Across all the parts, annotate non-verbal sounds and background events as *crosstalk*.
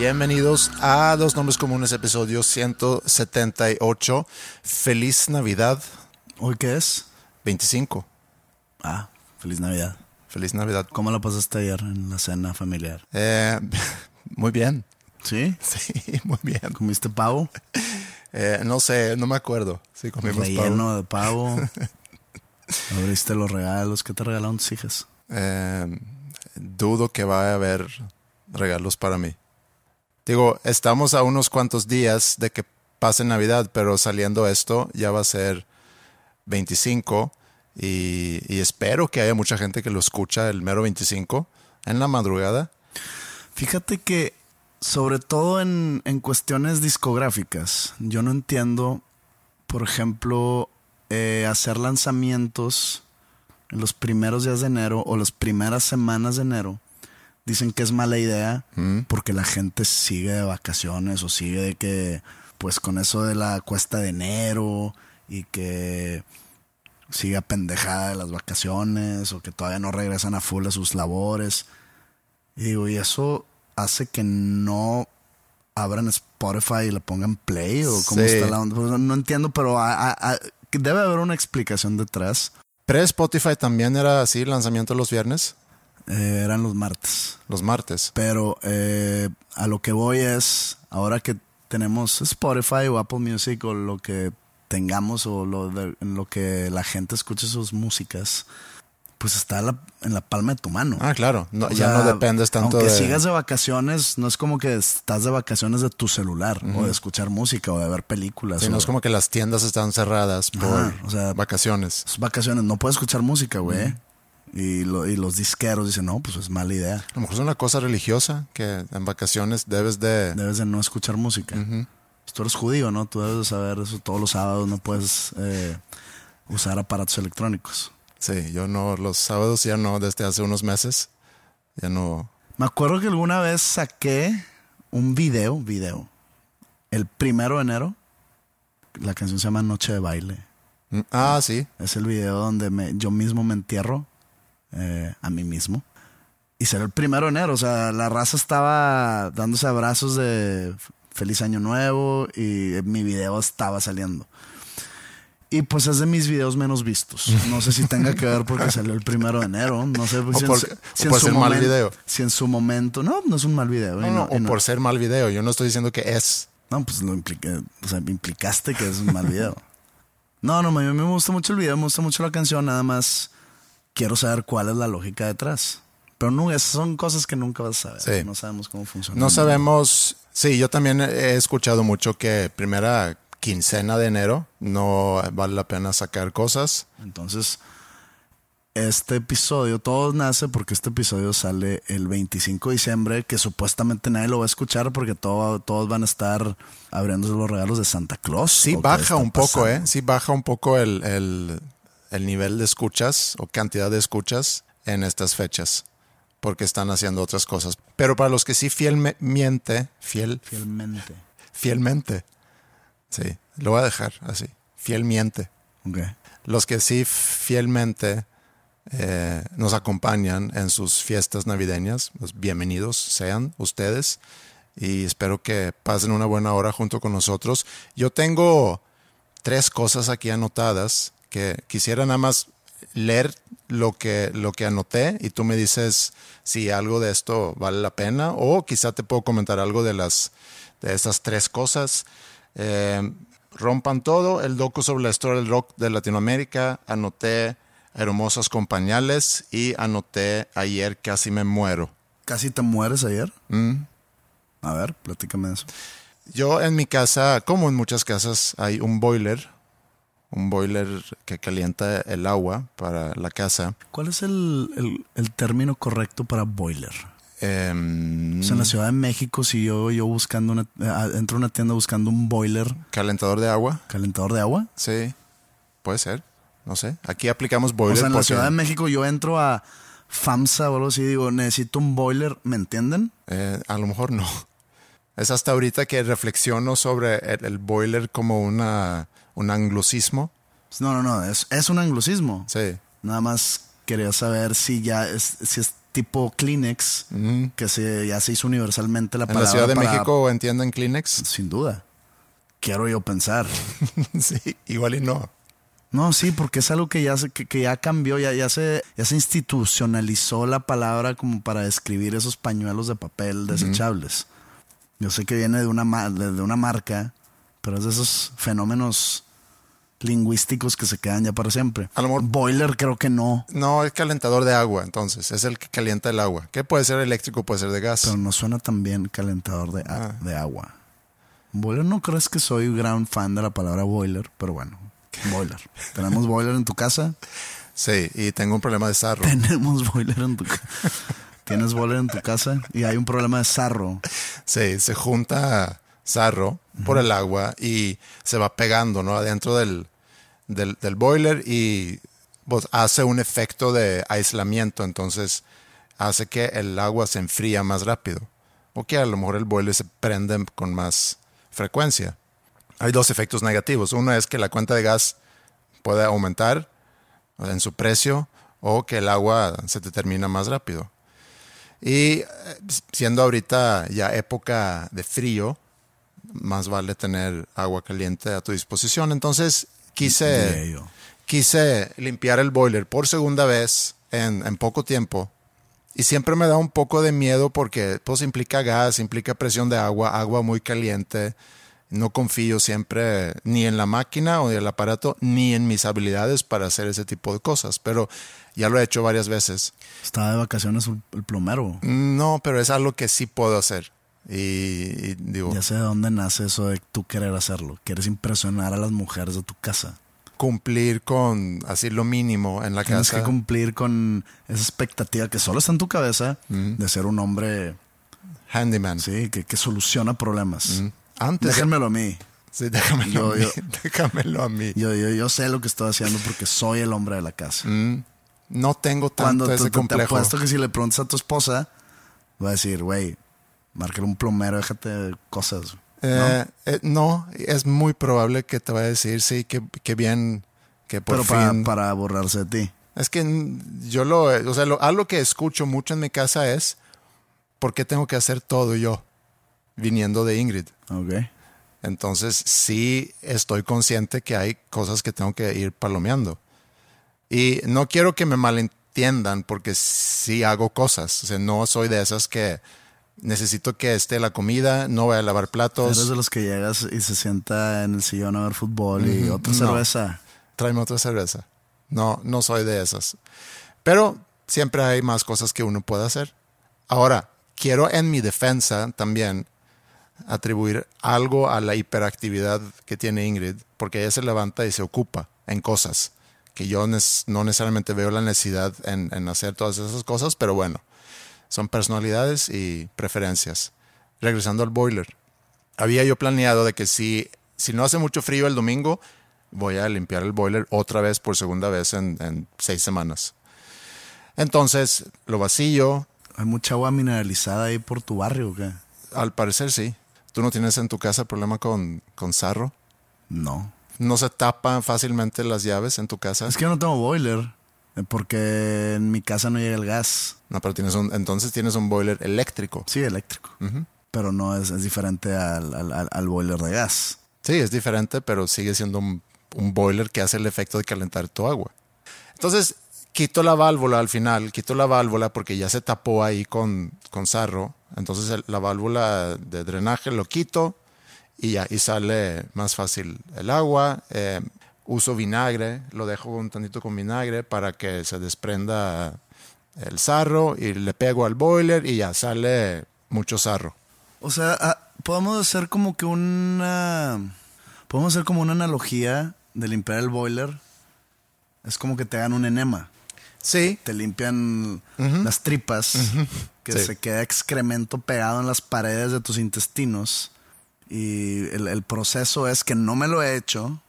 Bienvenidos a Dos Nombres Comunes, episodio 178. Feliz Navidad. ¿Hoy qué es? 25. Ah, feliz Navidad. Feliz Navidad. ¿Cómo la pasaste ayer en la cena familiar? Eh, *laughs* muy bien. ¿Sí? *laughs* Sí, muy bien. ¿Comiste pavo? Eh, no sé, no me acuerdo. Sí, comimos Relleno pavo. de pavo. *laughs* Abriste los regalos. ¿Qué te regalaron tus hijas? Eh, dudo que va a haber regalos para mí. Digo, estamos a unos cuantos días de que pase Navidad, pero saliendo esto ya va a ser 25 y, espero que haya mucha gente que lo escucha el mero 25 en la madrugada. Fíjate que, sobre todo en, en cuestiones discográficas, yo no entiendo, por ejemplo, eh, hacer lanzamientos en los primeros días de enero o las primeras semanas de enero. Dicen que es mala idea porque la gente sigue de vacaciones o sigue de que, pues con eso de la cuesta de enero y que sigue pendejada de las vacaciones o que todavía no regresan a full a sus labores. Y digo, y eso hace que no abran Spotify y le pongan play o cómo Sí. está la onda. Pues, No entiendo, pero a- a- a- debe haber una explicación detrás. Pre-Spotify también era así, lanzamiento los viernes, Eh, eran los martes. los martes. Pero eh, a lo que voy es, ahora que tenemos Spotify o Apple Music o lo que tengamos o lo de- en lo que la gente escuche sus músicas, pues está la- en la palma de tu mano. Ah, claro, no, ya sea, no dependes tanto aunque de... sigas de vacaciones, no es como que estás de vacaciones de tu celular o de escuchar música o de ver películas. Sí, o no es como que las tiendas están cerradas por Ajá, o sea, vacaciones. es vacaciones, no puedes escuchar música, güey. Y, lo- y los disqueros dicen, no, pues es mala idea. A lo mejor es una cosa religiosa que en vacaciones debes de... Debes de no escuchar música. Pues Tú eres judío, ¿no? Tú debes de saber eso. Todos los sábados no puedes eh, usar aparatos electrónicos. Sí, yo no, los sábados ya no, desde hace unos meses, ya no... Me acuerdo que alguna vez saqué un video, video, el primero de enero. La canción se llama Noche de Baile. Mm, Ah, sí, Es el video donde me, yo mismo me entierro eh, a mí mismo. Y será el primero de enero. O sea, la raza estaba dándose abrazos de feliz año nuevo y mi video estaba saliendo. Y pues es de mis videos menos vistos. No sé si tenga que ver porque salió el primero de enero. No sé O si, en por- o en por su ser mal video. Si en su momento. No, no es un mal video. No, no, no- y o no- por ser mal video, yo no estoy diciendo que es. no, pues lo impliqué. O sea, me implicaste que es un mal video. No, no, a mí me gusta mucho el video, me gusta mucho la canción, nada más quiero saber cuál es la lógica detrás. Pero no, esas son cosas que nunca vas a saber. Sí. No sabemos cómo funciona. No sabemos, sí, yo también he escuchado mucho que primera quincena de enero no vale la pena sacar cosas. Entonces, este episodio, todo nace porque este episodio sale el 25 de diciembre, que supuestamente nadie lo va a escuchar porque todo- todos van a estar abriéndose los regalos de Santa Claus. Sí ¿O qué baja un poco? ¿eh? Sí baja un poco el, el- el nivel de escuchas o cantidad de escuchas en estas fechas. porque están haciendo otras cosas. Pero para los que sí fielmente, fiel, Fielmente. fielmente, sí, lo voy a dejar así, fielmente. Ok. Los que sí fielmente eh, nos acompañan en sus fiestas navideñas, pues bienvenidos sean ustedes y espero que pasen una buena hora junto con nosotros. Yo tengo tres cosas aquí anotadas que quisiera nada más leer lo que, lo que anoté y tú me dices si algo de esto vale la pena o quizá te puedo comentar algo de las de esas tres cosas. Eh, rompan todo, el docu sobre la historia del rock de Latinoamérica, anoté Hermosas con pañales y anoté ayer casi me muero. ¿Casi te mueres ayer? Mm. A ver, platícame eso. Yo en mi casa, como en muchas casas, hay un boiler, un boiler que calienta el agua para la casa. ¿Cuál es el, el- el término correcto para boiler? Em, O sea, en la Ciudad de México, si yo, yo buscando una, eh, entro a una tienda buscando un boiler calentador de agua, calentador de agua. sí, puede ser, no sé. Aquí aplicamos O boiler sea, en la Ciudad de México yo entro a FAMSA o algo así y digo, necesito un boiler, ¿me entienden? eh, a lo mejor no. *laughs* Es hasta ahorita que reflexiono sobre el, el boiler como una, un anglicismo. No, no, no, es, es un anglicismo. Sí. Nada más quería saber si ya es, si es tipo Kleenex, que se, ya se hizo universalmente la En palabra. la Ciudad de para- México entienden Kleenex. Sin duda. Quiero yo pensar. *laughs* sí, igual y no. No, sí, porque es algo que ya se, que, que ya cambió, ya, ya se, ya se institucionalizó la palabra como para describir esos pañuelos de papel desechables. Yo sé que viene de una, de una marca, pero es de esos fenómenos lingüísticos que se quedan ya para siempre. A lo mejor- Boiler creo que no, No, es calentador de agua, entonces. Es el que calienta el agua. Que puede ser eléctrico, puede ser de gas. pero no suena tan bien calentador de, Ah. de agua. Boiler no crees que soy un gran fan de la palabra boiler, pero bueno, boiler. *laughs* ¿Tenemos boiler en tu casa? Sí, y tengo un problema de sarro. Tenemos boiler en tu casa. Tienes boiler en tu casa y hay un problema de sarro. Sí, se junta sarro por el agua y se va pegando, ¿no? Adentro del, del, del boiler y pues, hace un efecto de aislamiento, entonces hace que el agua se enfría más rápido. O que a lo mejor el boiler se prende con más frecuencia. Hay dos efectos negativos. Uno es que la cuenta de gas puede aumentar en su precio o que el agua se te termina más rápido. Y eh, siendo ahorita ya época de frío, más vale tener agua caliente a tu disposición. Entonces quise, quise limpiar el boiler por segunda vez en, en poco tiempo. Y siempre me da un poco de miedo porque pues implica gas, implica presión de agua, agua muy caliente. No confío siempre ni en la máquina o en el aparato, ni en mis habilidades para hacer ese tipo de cosas. Pero ya lo he hecho varias veces. Estaba de vacaciones el plomero. No, pero es algo que sí puedo hacer. Y, y digo, Ya sé de dónde nace eso de tú querer hacerlo. Quieres impresionar a las mujeres de tu casa. cumplir con así lo mínimo en la Tienes casa. que cumplir con esa expectativa que solo está en tu cabeza de ser un hombre, Handyman. sí, que, que soluciona problemas. Antes. Déjenmelo a mí. Sí, déjamelo Yo- a mí. yo- *laughs* Déjamelo a mí. Yo, yo, yo sé lo que estoy haciendo porque soy el hombre de la casa. Mm, no tengo Cuando tanto te, ese te- te complejo. apuesto que si le preguntas a tu esposa, va a decir, güey, márcale un plomero, déjate cosas. Eh, eh, no, es muy probable que te vaya a decir, sí, que, que bien, que por Pero para, fin. para borrarse de ti. Es que yo lo, o sea, lo, algo que escucho mucho en mi casa es, ¿por qué tengo que hacer todo yo? Viniendo de Ingrid. Ok. Entonces sí estoy consciente que hay cosas que tengo que ir palomeando. Y no quiero que me malentiendan porque sí hago cosas. O sea, no soy de esas que necesito que esté la comida, no voy a lavar platos. Eres de los que llegas y se sienta en el sillón a ver fútbol y otra No. cerveza. Tráeme otra cerveza. No, no soy de esas. Pero siempre hay más cosas que uno puede hacer. Ahora, quiero en mi defensa también atribuir algo a la hiperactividad que tiene Ingrid, porque ella se levanta y se ocupa en cosas que yo no necesariamente veo la necesidad en, en hacer todas esas cosas, pero bueno, son personalidades y preferencias. Regresando al boiler, había yo planeado de que si, si no hace mucho frío el domingo, voy a limpiar el boiler otra vez por segunda vez en, en seis semanas. Entonces lo vacío, Hay mucha agua mineralizada ahí por tu barrio, ¿o ¿qué? Al parecer sí. ¿Tú no tienes en tu casa problema con, con sarro? No. ¿No se tapan fácilmente las llaves en tu casa? Es que yo no tengo boiler. Eh, Porque en mi casa no llega el gas. No, pero tienes un, entonces tienes un boiler eléctrico. Sí, eléctrico. Pero no es, es diferente al, al- al- al boiler de gas. Sí, es diferente, pero sigue siendo un, un boiler que hace el efecto de calentar tu agua. Entonces, quito la válvula al final, quito la válvula porque ya se tapó ahí con, con sarro. Entonces el- la válvula de drenaje lo quito y ya, y sale más fácil el agua. Eh, uso vinagre, lo dejo un tantito con vinagre para que se desprenda el sarro y le pego al boiler y ya sale mucho sarro. O sea, ah, podemos hacer como que una. Podemos hacer como una analogía de limpiar el boiler. Es como que te hagan un enema. Sí, Te limpian las tripas, que Sí. se queda excremento pegado en las paredes de tus intestinos. Y el, el proceso es que no me lo he hecho.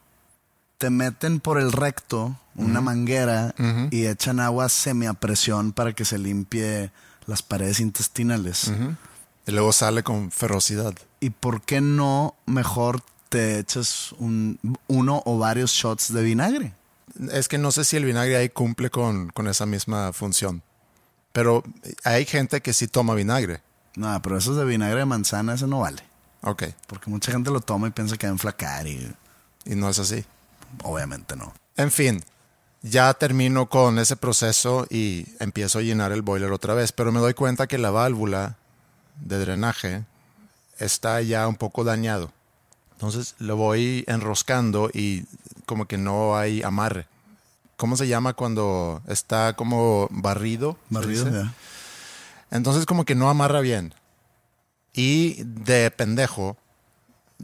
Te meten por el recto una manguera y echan agua semi a presión para que se limpie las paredes intestinales. y luego sale con ferocidad. ¿Y por qué no mejor te echas un, uno o varios shots de vinagre? Es que no sé si el vinagre ahí cumple con, con esa misma función. Pero hay gente que sí toma vinagre. No, pero esos de vinagre de manzana, ese no vale. Ok. Porque mucha gente lo toma y piensa que va a enflacar y Y no es así. Obviamente no. En fin, ya termino con ese proceso y empiezo a llenar el boiler otra vez. Pero me doy cuenta que la válvula de drenaje está ya un poco dañado. Entonces lo voy enroscando y como que no hay amarre. ¿Cómo se llama cuando está como barrido? Barrido, ya. Entonces como que no amarra bien. Y de pendejo,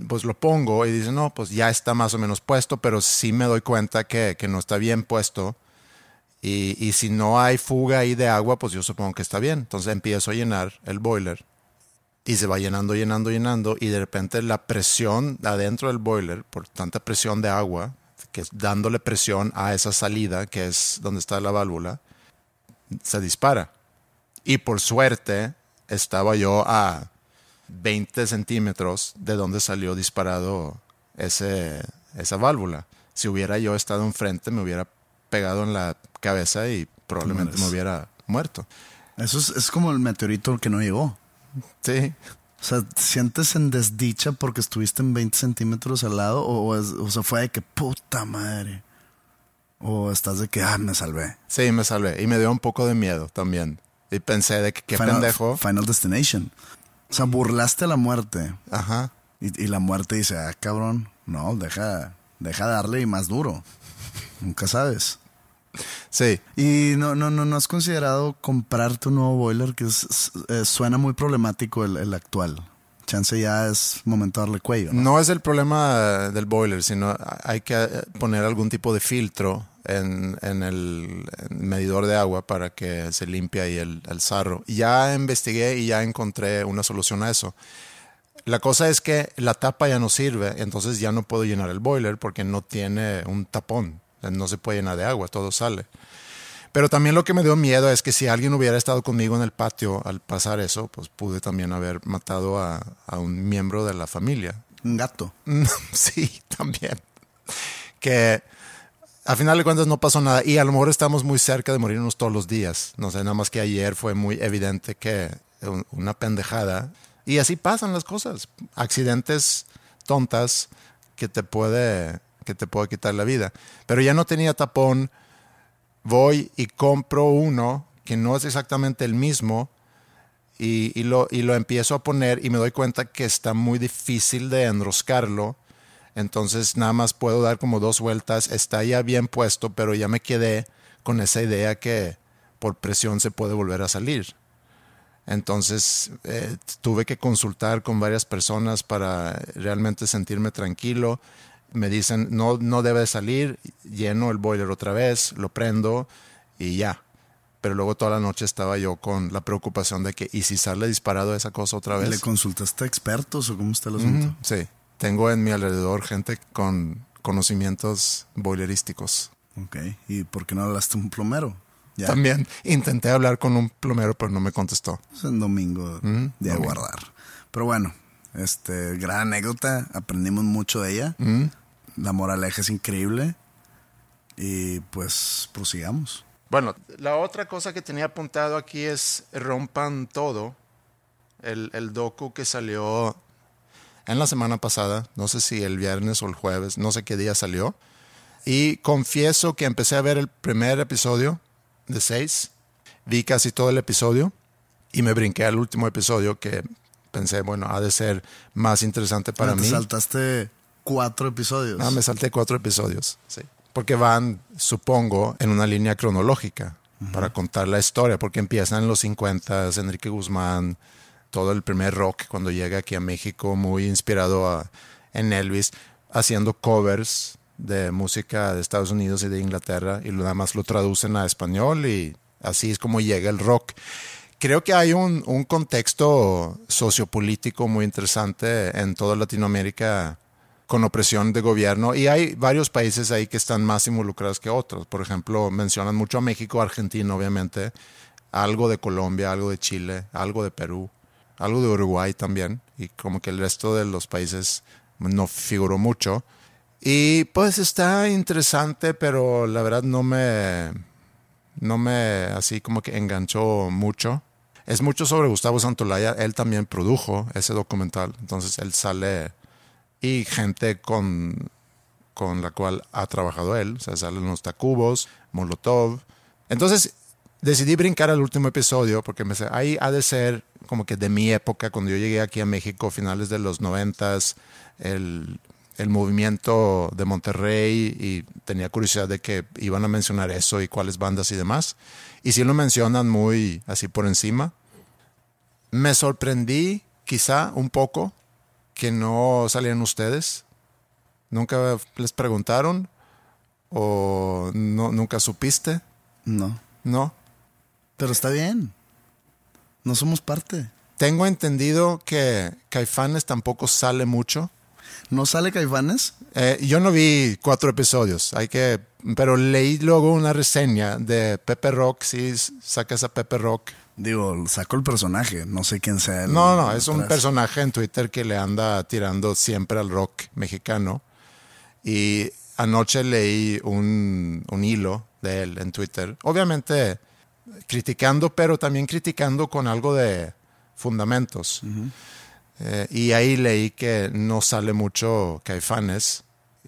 pues lo pongo y dice, no, pues ya está más o menos puesto, pero sí me doy cuenta que, no está bien puesto. Y, y si no hay fuga ahí de agua, pues yo supongo que está bien. Entonces empiezo a llenar el boiler. Y se va llenando, llenando, llenando. Y de repente la presión adentro del boiler, por tanta presión de agua, que es dándole presión a esa salida, que es donde está la válvula, se dispara. Y por suerte estaba yo a 20 centímetros de donde salió disparado ese, esa válvula. Si hubiera yo estado enfrente, me hubiera pegado en la cabeza y probablemente me hubiera muerto. Eso es, es como el meteorito que no llegó. Sí. O sea, ¿sientes en desdicha porque estuviste en 20 centímetros al lado? O, o es- o sea, fue de que puta madre. O estás de que, ah, me salvé. Sí, me salvé. Y me dio un poco de miedo también. Y pensé de que qué Final, pendejo. Final Destination. O sea, burlaste a la muerte. Ajá. Y, y la muerte dice, ah, cabrón, no, deja, deja darle y más duro. Nunca sabes. Sí. Y no, no, no, no has considerado comprarte un nuevo boiler que es- eh, suena muy problemático el, el actual. Chance ya es momento de darle cuello. ¿no? No es el problema del boiler, sino hay que poner algún tipo de filtro en, en el medidor de agua para que se limpie ahí el, el sarro. Ya investigué y ya encontré una solución a eso. La cosa es que la tapa ya no sirve, entonces ya no puedo llenar el boiler porque no tiene un tapón. No se puede llenar de agua, todo sale. Pero también lo que me dio miedo es que si alguien hubiera estado conmigo en el patio al pasar eso, pues pude también haber matado a, a un miembro de la familia. Un gato. *laughs* sí, también. Que a final de cuentas no pasó nada y a lo mejor estamos muy cerca de morirnos todos los días. No sé, nada más que ayer fue muy evidente que un- una pendejada. Y así pasan las cosas. Accidentes tontas que te puede, que te puede quitar la vida. Pero ya no tenía tapón. Voy y compro uno que no es exactamente el mismo y, y lo, y lo empiezo a poner y me doy cuenta que está muy difícil de enroscarlo. Entonces nada más puedo dar como dos vueltas. Está ya bien puesto, pero ya me quedé con esa idea que por presión se puede volver a salir. Entonces eh, tuve que consultar con varias personas para realmente sentirme tranquilo. Me dicen, no, no debe de salir, lleno el boiler otra vez, lo prendo y ya. Pero luego toda la noche estaba yo con la preocupación de que, ¿y si sale disparado esa cosa otra vez? ¿Le consultaste a expertos o cómo está el asunto? Sí, tengo en mi alrededor gente con conocimientos boilerísticos. Ok. ¿Y por qué no hablaste un plomero? Ya. También intenté hablar con un plomero, pero no me contestó. Es un domingo Mm, de domingo. guardar. Pero bueno, este, gran anécdota. Aprendimos mucho de ella. Mm. La moraleja es increíble. Y pues prosigamos. Bueno, la otra cosa que tenía apuntado aquí es Rompan Todo, el, el docu que salió en la semana pasada, no sé si el viernes o el jueves, no sé qué día salió. Y confieso que empecé a ver el primer episodio de seis, vi casi todo el episodio y me brinqué al último episodio que pensé, bueno, ha de ser más interesante para Ah, te mí. saltaste cuatro episodios. Ah, me salté cuatro episodios, sí. Porque van, supongo, en una línea cronológica para contar la historia, porque empiezan en los 50, Enrique Guzmán, todo el primer rock cuando llega aquí a México, muy inspirado en Elvis, haciendo covers de música de Estados Unidos y de Inglaterra y nada más lo traducen a español y así es como llega el rock. Creo que hay un, un contexto sociopolítico muy interesante en toda Latinoamérica con opresión de gobierno y hay varios países ahí que están más involucrados que otros. Por ejemplo, mencionan mucho a México, Argentina, obviamente, algo de Colombia, algo de Chile, algo de Perú, algo de Uruguay también y como que el resto de los países no figuró mucho. Y pues está interesante, pero la verdad no me, no me así como que enganchó mucho. Es mucho sobre Gustavo Santolaya, él también produjo ese documental, entonces él sale y gente con, con la cual ha trabajado él, o sea, salen los Tacubos, Molotov. Entonces decidí brincar al último episodio porque me sé, ahí ha de ser como que de mi época, cuando yo llegué aquí a México, finales de los noventas, el, el movimiento de Monterrey y tenía curiosidad de que iban a mencionar eso y cuáles bandas y demás. Y sí lo mencionan muy así por encima. Me sorprendí quizá un poco que no salieran ustedes. ¿Nunca les preguntaron? ¿O no, nunca supiste? No. No. Pero está bien. No somos parte. Tengo entendido que Caifanes tampoco sale mucho. ¿No sale Caifanes? Eh, yo no vi cuatro episodios, hay que, pero leí luego una reseña de Pepe Rock, sí sacas a Pepe Rock. Digo, saco el personaje. No sé quién sea. el- No, no, es un personaje en Twitter que le anda tirando siempre al rock mexicano. Y anoche leí un, un hilo de él en Twitter. Obviamente criticando, pero también criticando con algo de fundamentos. Eh, y ahí leí que no sale mucho Caifanes,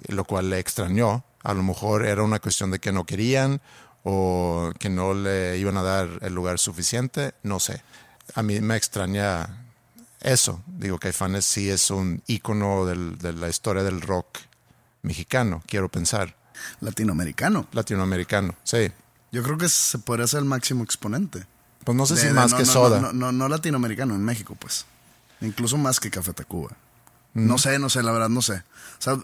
lo cual le extrañó. A lo mejor era una cuestión de que no querían o que no le iban a dar el lugar suficiente, no sé. A mí me extraña eso. Digo, Caifanes sí es un ícono del- de la historia del rock mexicano, quiero pensar. Latinoamericano. Latinoamericano, sí. Yo creo que se podría ser el máximo exponente. Pues no sé De- si de- más no, que no, Soda. No, no, no latinoamericano, en México, pues. Incluso más que Café Tacuba. Mm. No sé, no sé, la verdad no sé. O sea,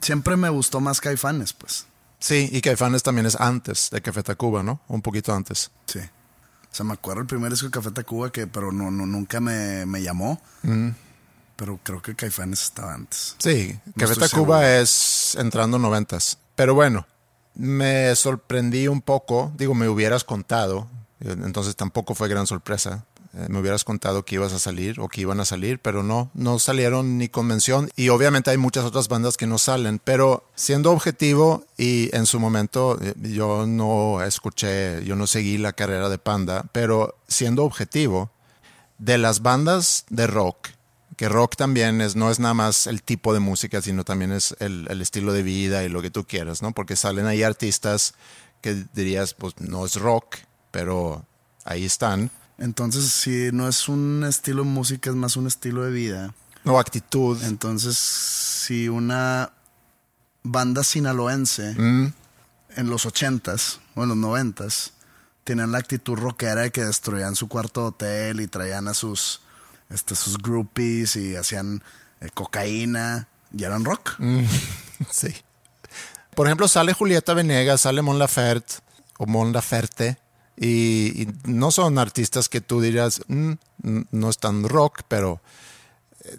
siempre me gustó más Caifanes, pues. Sí, y Caifanes también es antes de Café Tacuba, ¿no? Un poquito antes. Sí. O sea, me acuerdo el primer disco de Café Tacuba que, pero no, no, nunca me, me llamó. Pero creo que Caifanes estaba antes. Sí, Café Tacuba seguro. es entrando noventas. Pero bueno, me sorprendí un poco. Digo, me hubieras contado. eh, Entonces tampoco fue gran sorpresa. Eh, me hubieras contado que ibas a salir o que iban a salir, pero no, no salieron ni con mención. Y obviamente hay muchas otras bandas que no salen. Pero siendo objetivo y en su momento eh, yo no escuché, yo no seguí la carrera de Panda, pero siendo objetivo, de las bandas de rock, que rock también es, no es nada más el tipo de música, sino también es el, el estilo de vida y lo que tú quieras, ¿no? Porque salen ahí artistas que dirías, pues no es rock, pero ahí están. Entonces, si no es un estilo de música, es más un estilo de vida. No, actitud. Entonces, si una banda sinaloense Mm, en los ochentas o en los noventas tenían la actitud rockera de que destruían su cuarto de hotel y traían a sus, este, sus groupies y hacían eh, cocaína y eran rock. *laughs* sí. Por ejemplo, sale Julieta Venegas, sale Mon Laferte o Mon Laferte. Y, y no son artistas que tú dirías, "Mm, mm, no es tan rock, pero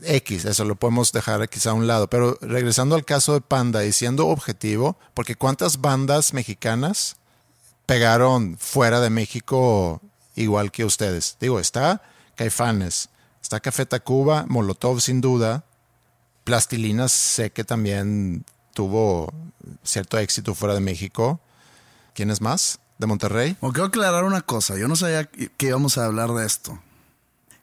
X, eso lo podemos dejar quizá a un lado. Pero regresando al caso de Panda y siendo objetivo, porque ¿cuántas bandas mexicanas pegaron fuera de México igual que ustedes. Digo, está Caifanes, está Café Tacuba, Molotov sin duda, Plastilina sé que también tuvo cierto éxito fuera de México. ¿Quién es más? ¿De Monterrey? O quiero aclarar una cosa, yo no sabía que íbamos a hablar de esto.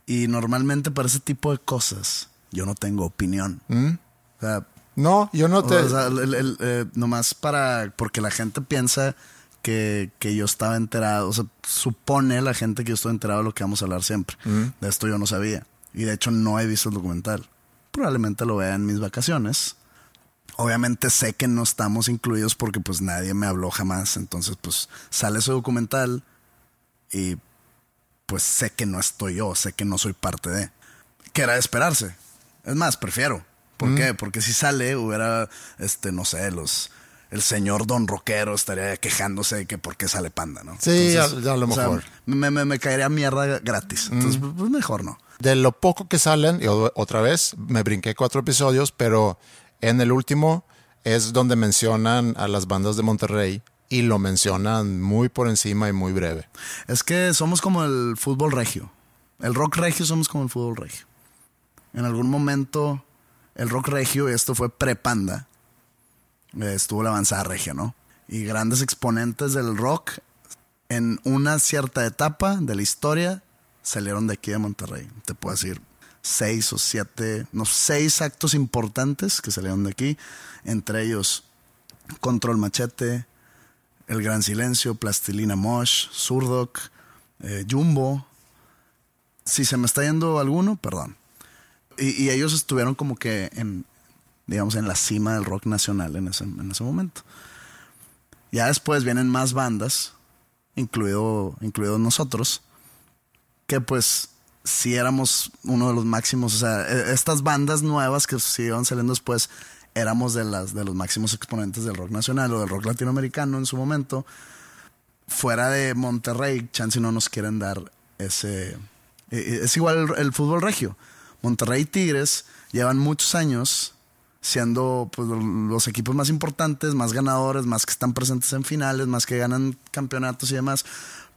Y normalmente para ese tipo de cosas yo no tengo opinión. ¿Mm? O sea, No, yo no te... o sea, el- el- eh, nomás para, porque la gente piensa que, que yo estaba enterado, o sea, supone la gente que yo estoy enterado de lo que vamos a hablar siempre. De esto yo no sabía. Y de hecho no he visto el documental. Probablemente lo vea en mis vacaciones. Obviamente sé que no estamos incluidos porque pues nadie me habló jamás. Entonces pues sale ese documental y pues sé que no estoy yo, sé que no soy parte de. Que era de esperarse. Es más, prefiero. ¿Por qué? Porque si sale, hubiera, este, no sé, los. El señor Don Rockero estaría quejándose de que por qué sale panda, ¿no? Sí, a- a lo sea, mejor. me, me, me caería mierda gratis. Entonces, pues mejor no. De lo poco que salen, y otra vez me brinqué cuatro episodios, pero en el último es donde mencionan a las bandas de Monterrey y lo mencionan muy por encima y muy breve. Es que somos como el fútbol regio. El rock regio somos como el fútbol regio. En algún momento, el rock regio, esto fue pre-panda, estuvo la avanzada regia, ¿no? Y grandes exponentes del rock en una cierta etapa de la historia salieron de aquí de Monterrey. Te puedo decir seis o siete, no, seis actos importantes que salieron de aquí, entre ellos Control Machete, El Gran Silencio, Plastilina Mosh, Surdoc, eh, Jumbo. Si se me está yendo alguno, perdón. Y ellos estuvieron como que en, digamos, en la cima del rock nacional en ese, en ese momento. Ya después vienen más bandas, incluido, incluidos nosotros, que pues sí éramos uno de los máximos, o sea, e- estas bandas nuevas que siguieron saliendo después, éramos de, las, de los máximos exponentes del rock nacional o del rock latinoamericano en su momento. Fuera de Monterrey, chance no nos quieren dar ese... e- e- Es igual el, fútbol regio. Monterrey Tigres llevan muchos años siendo pues, los equipos más importantes, más ganadores, más que están presentes en finales, más que ganan campeonatos y demás,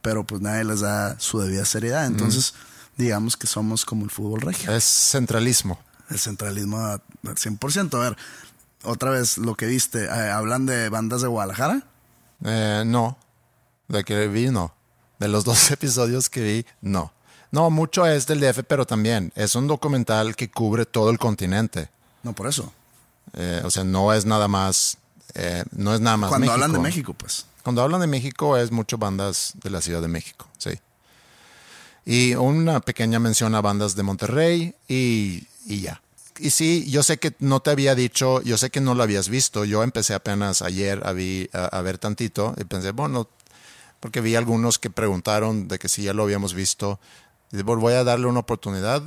pero pues nadie les da su debida seriedad. Entonces, digamos que somos como el fútbol regio. Es centralismo. El centralismo al 100%. A ver, otra vez lo que viste, eh, hablan de bandas de Guadalajara. Eh, no, de que vi, no. De los *laughs* dos episodios que vi, no. No, mucho es del DF, pero también es un documental que cubre todo el continente. No, por eso. Eh, o sea, no es nada más, eh, no es nada más Cuando México. hablan de México, pues. Cuando hablan de México es mucho bandas de la Ciudad de México, sí. Y una pequeña mención a bandas de Monterrey y, y ya. Y sí, yo sé que no te había dicho, yo sé que no lo habías visto. Yo empecé apenas ayer a, vi- a- a ver tantito y pensé, bueno, porque vi algunos que preguntaron de que si ya lo habíamos visto. Y voy a darle una oportunidad.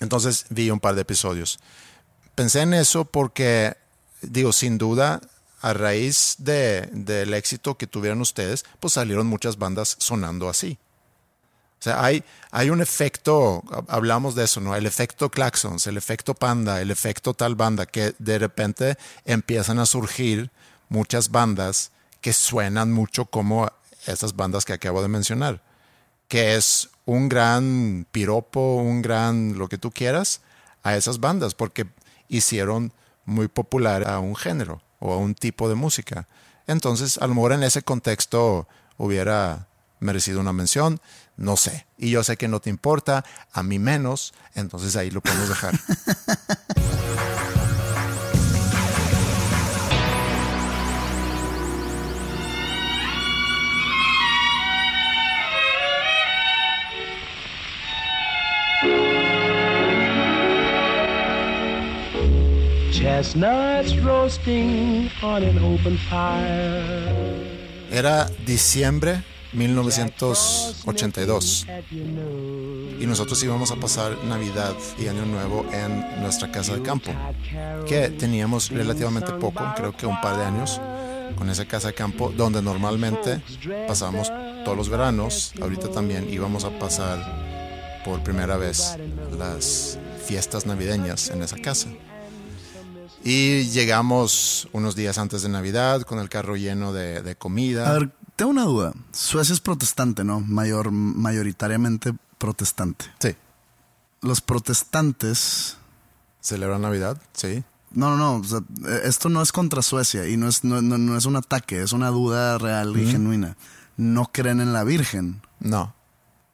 Entonces vi un par de episodios. Pensé en eso porque, digo, sin duda, a raíz de, del éxito que tuvieron ustedes, pues salieron muchas bandas sonando así. O sea, hay, hay un efecto, hab- hablamos de eso, ¿no? El efecto Claxons, el efecto Panda, el efecto tal banda, que de repente empiezan a surgir muchas bandas que suenan mucho como esas bandas que acabo de mencionar, que es un gran piropo, un gran lo que tú quieras a esas bandas, porque hicieron muy popular a un género o a un tipo de música. Entonces, a lo mejor en ese contexto hubiera merecido una mención, no sé. Y yo sé que no te importa, a mí menos, entonces ahí lo podemos dejar. *laughs* Chestnuts roasting on an open fire. Era diciembre 1982 At your nose. y nosotros íbamos a pasar Navidad y Año Nuevo en nuestra casa de campo, que teníamos relativamente poco, creo que un par de años, con esa casa de campo donde normalmente pasábamos todos los veranos, ahorita también íbamos a pasar por primera vez las fiestas navideñas en esa casa. Y llegamos unos días antes de Navidad con el carro lleno de, de comida. A ver, tengo una duda. Suecia es protestante, ¿no? Mayor, mayoritariamente protestante. Sí. Los protestantes. ¿Celebran Navidad? Sí. No, no, no. o sea, esto no es contra Suecia y no es, no, no- no es un ataque, es una duda real y genuina. No creen en la Virgen. No.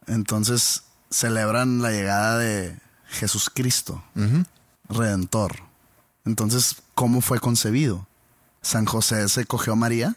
Entonces celebran la llegada de Jesús Cristo, Redentor. Entonces, ¿cómo fue concebido? ¿San José se cogió a María?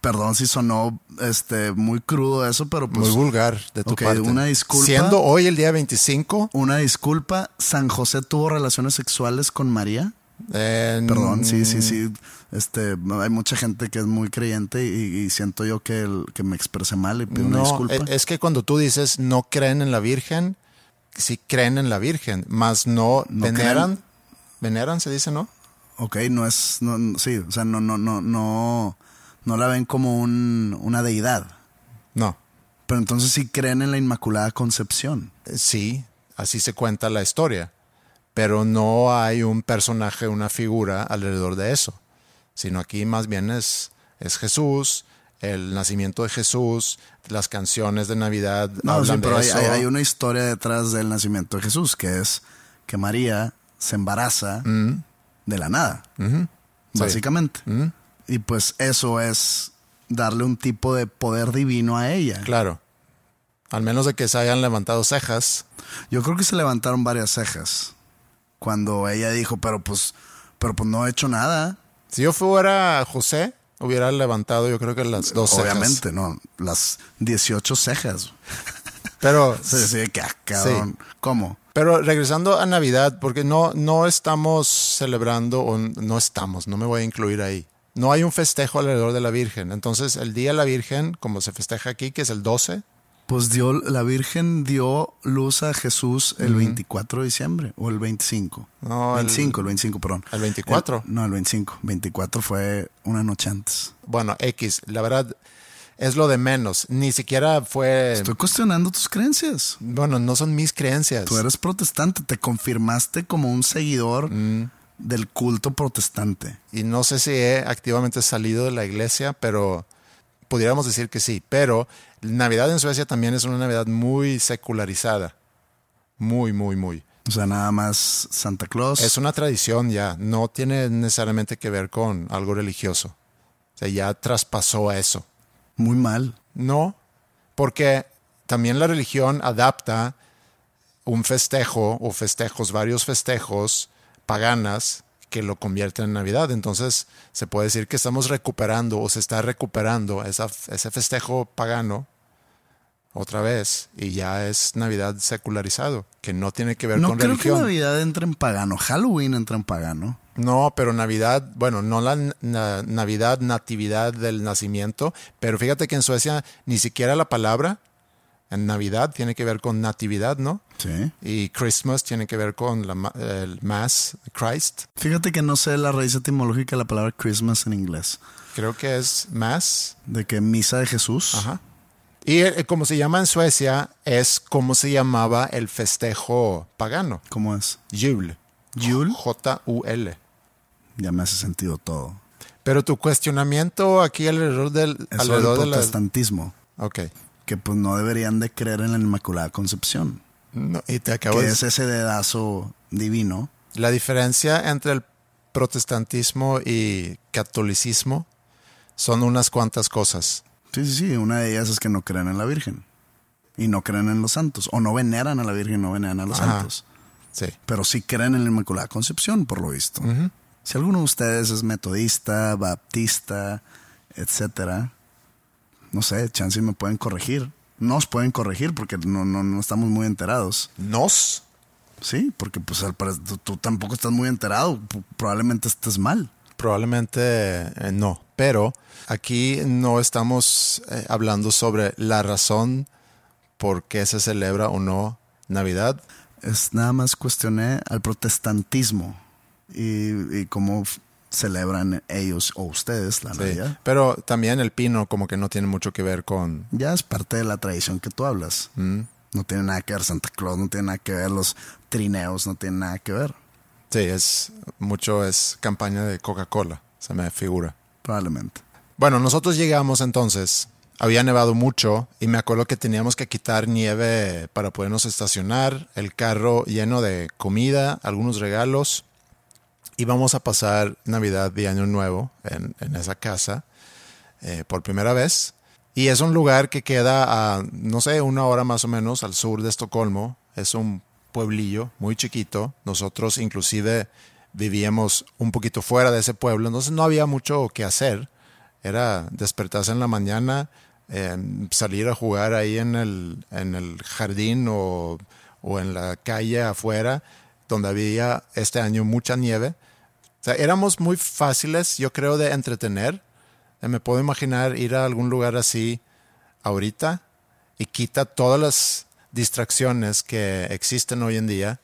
Perdón si sonó este, muy crudo eso, pero pues Muy vulgar de tu ok, parte. una disculpa. Siendo hoy el día 25. una disculpa. ¿San José tuvo relaciones sexuales con María? Perdón, sí, sí, sí. Este, hay mucha gente que es muy creyente y, y siento yo que, el- que me expresé mal y pido una disculpa. e- es que cuando tú dices no creen en la Virgen, sí creen en la Virgen, más no, No veneran. creen. Veneran se dice, ¿no? Ok, no es, no, sí, o sea, no, no, no, no, no la ven como un, una deidad. No. Pero entonces sí creen en la Inmaculada Concepción. Eh, Sí, así se cuenta la historia. Pero no hay un personaje, una figura alrededor de eso. Sino aquí más bien es, es Jesús, el nacimiento de Jesús, las canciones de Navidad. No, sí, hablan pero de hay, eso. hay- hay una historia detrás del nacimiento de Jesús, que es que María se embaraza de la nada, básicamente. Y pues eso es darle un tipo de poder divino a ella. Claro. Al menos de que se hayan levantado cejas. Yo creo que se levantaron varias cejas cuando ella dijo, pero pues, pero pues no he hecho nada. Si yo fuera José, hubiera levantado yo creo que las dos cejas. Obviamente, no, las 18 cejas. Pero, *laughs* Sí, sí, que ah, cabrón. ¿Cómo? Pero regresando a Navidad, porque no, no estamos celebrando, o no estamos, no me voy a incluir ahí. No hay un festejo alrededor de la Virgen. Entonces, el Día de la Virgen, como se festeja aquí, que es el 12, Pues dio, la Virgen dio luz a Jesús el 24 de diciembre o el 25. No, el- 25, el, 25, perdón. el 24. El- no, el 25. 24 fue una noche antes. bueno, X, la verdad es lo de menos. Ni siquiera fue, Estoy cuestionando tus creencias. bueno, no son mis creencias. Tú eres protestante, te confirmaste como un seguidor Mm. del culto protestante. y no sé si he activamente salido de la iglesia, pero pudiéramos decir que sí. Pero Navidad en Suecia también es una Navidad muy secularizada. Muy, muy, muy. O sea, nada más Santa Claus. Es una tradición ya, no tiene necesariamente que ver con algo religioso. O sea, ya traspasó a eso. Muy mal. No, porque también la religión adapta un festejo o festejos, varios festejos paganas que lo convierten en Navidad. Entonces se puede decir que estamos recuperando o se está recuperando esa- ese festejo pagano otra vez y ya es Navidad secularizado, que no tiene que ver No con creo religión. que Navidad entre en pagano. Halloween entra en pagano. No, pero Navidad, bueno, no la na- Navidad, natividad del nacimiento, pero fíjate que en Suecia ni siquiera la palabra en Navidad tiene que ver con natividad, ¿no? Sí. Y Christmas tiene que ver con la, el Mass, Christ. Fíjate que no sé la raíz etimológica de la palabra Christmas en inglés. Creo que es Mass. De que misa de Jesús. Ajá. Y eh, como se llama en Suecia, es como se llamaba el festejo pagano. ¿Cómo es? Jul. Jul. J-U-L. Ya me hace sentido todo. Pero tu cuestionamiento aquí alrededor del... Eso alrededor del de la... protestantismo. Ok. Que pues no deberían de creer en la Inmaculada Concepción. No, y te acabo Que de es ese dedazo divino. La diferencia entre el protestantismo y catolicismo son unas cuantas cosas. Sí, sí, sí. Una de ellas es que no creen en la Virgen. Y no creen en los santos. O no veneran a la Virgen, no veneran a los Ajá. santos. Sí. Pero sí creen en la Inmaculada Concepción, por lo visto. Si alguno de ustedes es metodista, baptista, etcétera, no sé, chance me pueden corregir. Nos pueden corregir porque no, no, no estamos muy enterados. Nos. Sí, porque pues al parecer tú, tú tampoco estás muy enterado. Probablemente estés mal. Probablemente eh, no. Pero aquí no estamos eh, hablando sobre la razón por qué se celebra o no Navidad. Es nada más cuestioné al protestantismo y, y cómo celebran ellos o ustedes la Sí. Navidad. Pero también el pino como que no tiene mucho que ver con... Ya es parte de la tradición que tú hablas. Mm. No tiene nada que ver Santa Claus, no tiene nada que ver los trineos, no tiene nada que ver. Sí, es mucho es campaña de Coca-Cola, se me figura. Probablemente. Bueno, nosotros llegamos entonces había nevado mucho y me acuerdo que teníamos que quitar nieve para podernos estacionar, el carro lleno de comida, algunos regalos. Íbamos a pasar Navidad y Año Nuevo en, en esa casa eh, por primera vez. Y es un lugar que queda a, no sé, una hora más o menos al sur de Estocolmo. Es un pueblillo muy chiquito. Nosotros inclusive vivíamos un poquito fuera de ese pueblo, entonces no había mucho que hacer. Era despertarse en la mañana, eh, salir a jugar ahí en el, en el jardín o, o, en la calle afuera, donde había este año mucha nieve. Sea, éramos muy fáciles, yo creo, de entretener. Eh, me puedo imaginar ir a algún lugar así ahorita y quita todas las distracciones que existen hoy en día.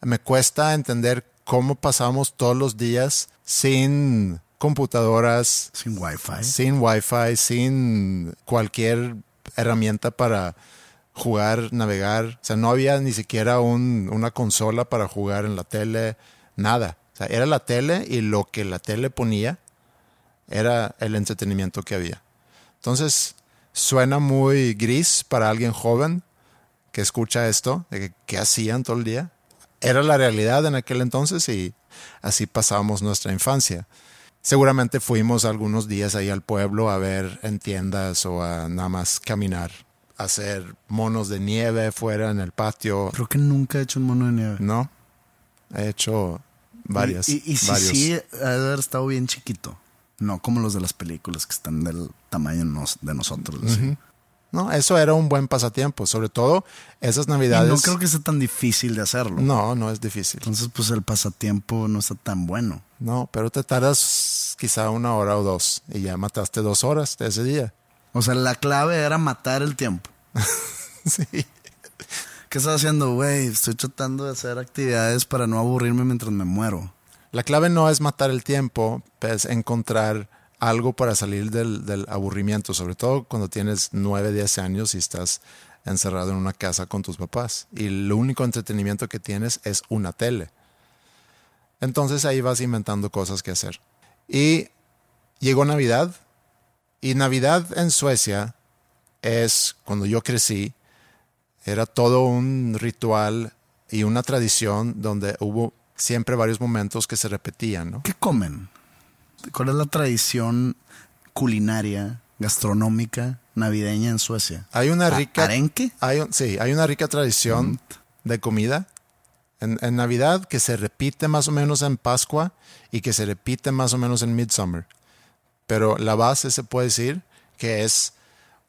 Me cuesta entender cómo pasamos todos los días sin computadoras, sin wifi, sin wifi, sin cualquier herramienta para jugar, navegar. O sea, no había ni siquiera un, una consola para jugar en la tele, nada. O sea, era la tele y lo que la tele ponía era el entretenimiento que había. Entonces, suena muy gris para alguien joven que escucha esto, de que, qué hacían todo el día. Era la realidad en aquel entonces y así pasábamos nuestra infancia. Seguramente fuimos algunos días ahí al pueblo a ver en tiendas o a nada más caminar, hacer monos de nieve fuera en el patio. Creo que nunca he hecho un mono de nieve. No, he hecho varias. Y, y, y sí, ha de haber estado bien chiquito. No como los de las películas que están del tamaño nos- de nosotros. así. No, eso era un buen pasatiempo, sobre todo esas Y navidades. no creo que sea tan difícil de hacerlo. No, no es difícil. Entonces, pues el pasatiempo no está tan bueno. No, pero te tardas quizá una hora o dos y ya mataste dos horas de ese día. O sea, la clave era matar el tiempo. *laughs* Sí. ¿Qué estás haciendo, güey? Estoy tratando de hacer actividades para no aburrirme mientras me muero. La clave no es matar el tiempo, es encontrar algo para salir del, del aburrimiento, sobre todo cuando tienes 9, 10 años y estás encerrado en una casa con tus papás. Y el único entretenimiento que tienes es una tele. Entonces ahí vas inventando cosas que hacer. Y llegó Navidad. Y Navidad en Suecia es, cuando yo crecí, era todo un ritual y una tradición donde hubo siempre varios momentos que se repetían, ¿no? ¿Qué comen? ¿Cuál es la tradición culinaria, gastronómica, navideña en Suecia? Hay una ¿A- rica... ¿Arenque? Hay, sí, hay una rica tradición de comida en, en Navidad que se repite más o menos en Pascua y que se repite más o menos en Midsummer. Pero la base se puede decir que es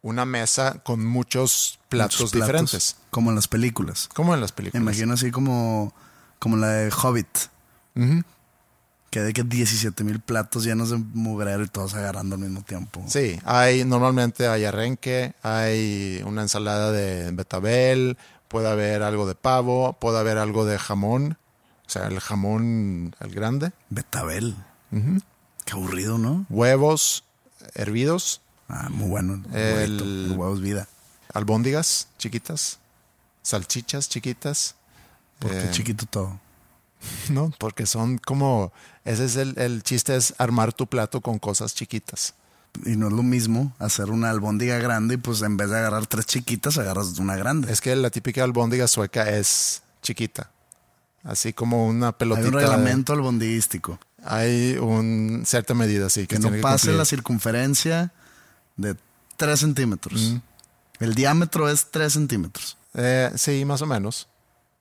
una mesa con muchos platos, Muchos diferentes, Como en las películas. como en las Me películas. imagino así como, como la de Hobbit. Ujú. Que de que 17 mil platos llenos de mugrero y todos agarrando al mismo tiempo. Sí, hay normalmente hay arrenque, hay una ensalada de betabel, puede haber algo de pavo, puede haber algo de jamón, o sea, el jamón el grande, Betabel. Qué aburrido, ¿no? huevos hervidos, Ah, muy bueno. El, El- huevito, el huevo es vida. albóndigas chiquitas, salchichas chiquitas, Porque Eh, chiquito todo. *laughs* ¿no? Porque son como, ese es el, el chiste, es armar tu plato con cosas chiquitas. Y no es lo mismo hacer una albóndiga grande y pues en vez de agarrar tres chiquitas, agarras una grande. Es que la típica albóndiga sueca es chiquita, así como una Hay pelotita. un de- reglamento albondiguístico. Hay una cierta medida, sí, que, Que no pase la circunferencia de 3 centímetros. El diámetro es 3 centímetros. Eh, sí, más o menos,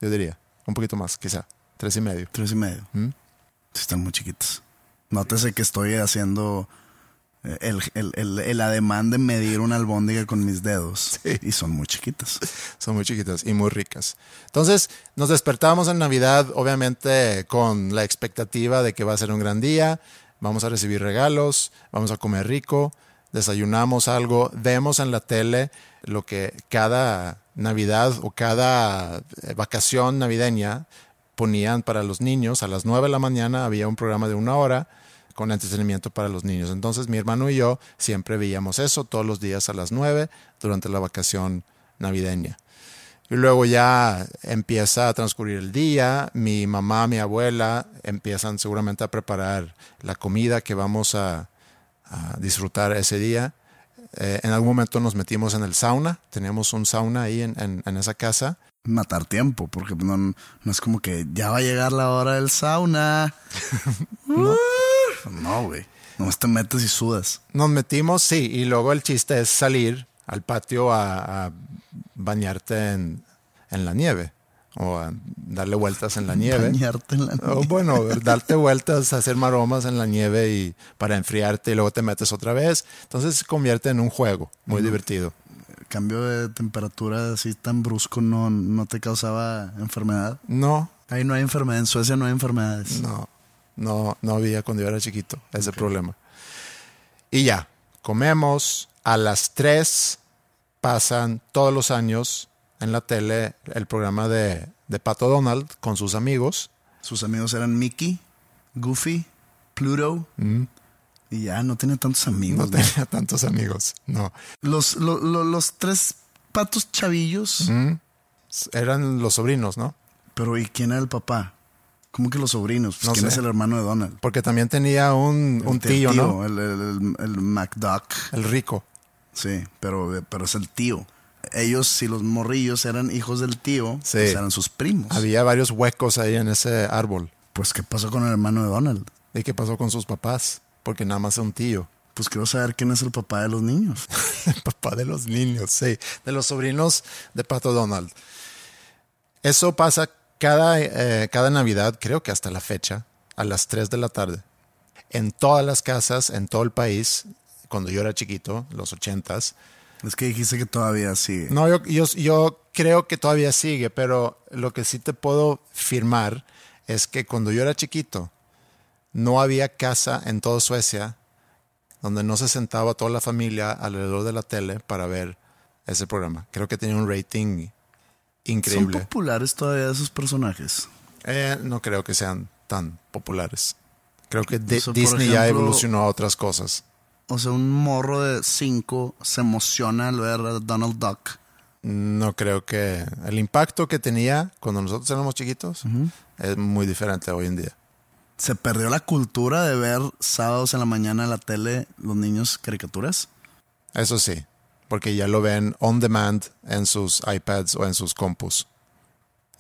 yo diría. Un poquito más, quizá. Tres y medio. Tres y medio. ¿Mm? Sí, están muy chiquitos. Nótese que estoy haciendo eh, el, el, el, el ademán de medir una albóndiga con mis dedos. *laughs* Sí. Y son muy chiquitas. *laughs* Son muy chiquitas y muy ricas. Entonces, nos despertamos en Navidad, obviamente, con la expectativa de que va a ser un gran día. Vamos a recibir regalos, vamos a comer rico, desayunamos algo, vemos en la tele lo que cada Navidad o cada eh, vacación navideña ponían para los niños. A las 9 de la mañana había un programa de una hora con entretenimiento para los niños. Entonces mi hermano y yo siempre veíamos eso todos los días a las 9 durante la vacación navideña. Y luego ya empieza a transcurrir el día, mi mamá, mi abuela empiezan seguramente a preparar la comida que vamos a, a disfrutar ese día. Eh, en algún momento nos metimos en el sauna, teníamos un sauna ahí en, en- en esa casa. Matar tiempo, porque no, no es como que ya va a llegar la hora del sauna. *laughs* no, güey. Nomás te metes y sudas. Nos metimos, sí, y luego el chiste es salir al patio a, a bañarte en, en la nieve o a darle vueltas en la nieve. Bañarte en la O nieve. bueno, *laughs* darte vueltas, hacer maromas en la nieve y para enfriarte y luego te metes otra vez. Entonces se convierte en un juego muy divertido. El cambio de temperatura así tan brusco no, no te causaba enfermedad. No, Ahí no hay enfermedad. En Suecia no hay enfermedades. no, no, no había cuando yo era chiquito ese problema. Y ya, comemos. A las 3 pasan todos los años en la tele el programa de, de Pato Donald con sus amigos. Sus amigos eran Mickey, Goofy, Pluto. Y ya no tiene tantos amigos. Mm. No tenía *laughs* tantos amigos, no. Los, lo- lo- los tres patos chavillos. Mm. Eran los sobrinos, ¿no? Pero ¿y quién era el papá? ¿Cómo que los sobrinos? Pues, No ¿Quién sé. es el hermano de Donald? Porque también tenía un, un tío, ¿no? El, el, el- el MacDuck. El rico. Sí, pero, pero es el tío. Ellos, si los morrillos eran hijos del tío, Sí. pues eran sus primos. Había varios huecos ahí en ese árbol. Pues, ¿qué pasó con el hermano de Donald? ¿Y qué pasó con sus papás? Porque nada más es un tío. Pues quiero saber quién es el papá de los niños. *laughs* El papá de los niños, sí. De los sobrinos de Pato Donald. Eso pasa cada, eh, cada Navidad, creo que hasta la fecha, a las 3 de la tarde. En todas las casas, en todo el país, cuando yo era chiquito, los ochentas. Es que dijiste que todavía sigue. No, yo, yo, yo creo que todavía sigue, pero lo que sí te puedo firmar es que cuando yo era chiquito, no había casa en toda Suecia donde no se sentaba toda la familia alrededor de la tele para ver ese programa. Creo que tenía un rating ¿Son increíble. populares todavía esos personajes? Eh, no creo que sean tan populares. Creo que O sea, Disney ya evolucionó a otras cosas. O sea, un morro de cinco se emociona al ver a Donald Duck. No creo que el impacto que tenía cuando nosotros éramos chiquitos es muy diferente hoy en día. ¿Se perdió la cultura de ver sábados en la mañana en la tele los niños caricaturas? Eso sí, porque ya lo ven on demand en sus iPads o en sus compus.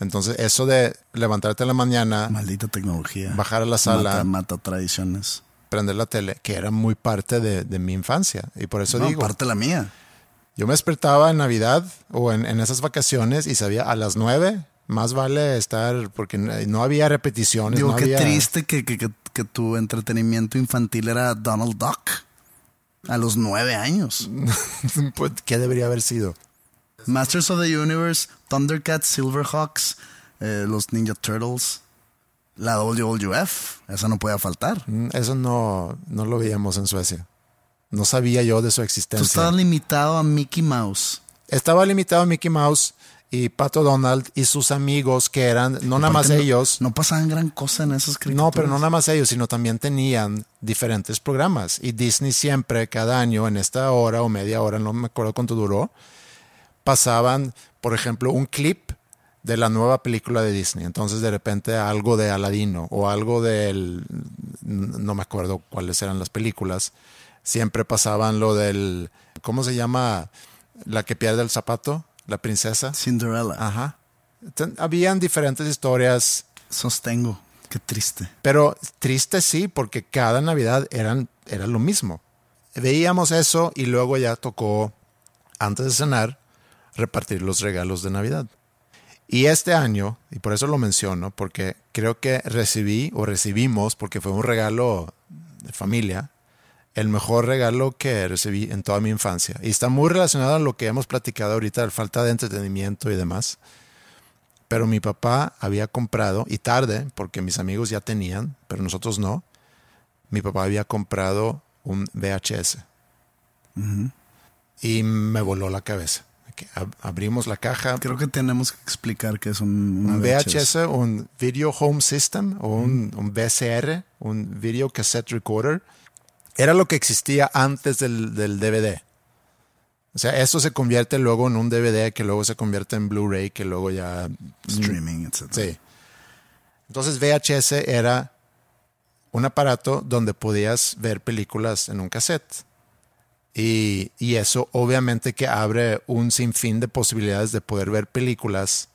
Entonces, eso de levantarte en la mañana, Maldita tecnología. Bajar a la sala. Mata, mata tradiciones. Prender la tele, que era muy parte de, de mi infancia. Y por eso no, digo, parte la mía. yo me despertaba en Navidad o en, en esas vacaciones y sabía a las nueve, más vale estar, porque no había repeticiones. Digo, no qué había- triste que, que- que- que tu entretenimiento infantil era Donald Duck. A los nueve años. *laughs* Pues, ¿Qué debería haber sido? Masters of the Universe, Thundercats, Silverhawks, eh, los Ninja Turtles, la WWF. Esa no podía faltar. Mm, Eso no, no lo veíamos en Suecia. No sabía yo de su Tú existencia. estabas limitado a Mickey Mouse. Estaba limitado a Mickey Mouse y Pato Donald y sus amigos que eran, no nada más no- ellos, No pasaban gran cosa en esas no, pero no nada más ellos, sino también tenían diferentes programas. Y Disney siempre, cada año, en esta hora o media hora, no me acuerdo cuánto duró, pasaban, por ejemplo, un clip de la nueva película de Disney. Entonces, de repente, algo de Aladino o algo del. No me acuerdo cuáles eran las películas. Siempre pasaban lo del. ¿Cómo se llama? La que pierde el zapato, la princesa. Cinderella. Ajá. Ten- Habían diferentes historias, Sostengo. Qué triste. pero triste sí, porque cada Navidad eran, era lo mismo. Veíamos eso y luego ya tocó, antes de cenar, repartir los regalos de Navidad. Y este año, y por eso lo menciono, porque creo que recibí o recibimos, porque fue un regalo de familia, el mejor regalo que recibí en toda mi infancia. Y está muy relacionado a lo que hemos platicado ahorita, la falta de entretenimiento y demás. Pero mi papá había comprado, y tarde, porque mis amigos ya tenían, pero nosotros no, mi papá había comprado un VHS. Y me voló la cabeza. Que ab- abrimos la caja, Creo que tenemos que explicar que es un, VHS, un Video Home System o un, un VCR, un Video Cassette Recorder, era lo que existía antes del, del DVD. O sea, eso se convierte luego en un DVD que luego se convierte en Blu-ray, que luego ya... Streaming, etc. Sí. Entonces VHS era un aparato donde podías ver películas en un cassette. Y, y eso obviamente que abre un sinfín de posibilidades de poder ver películas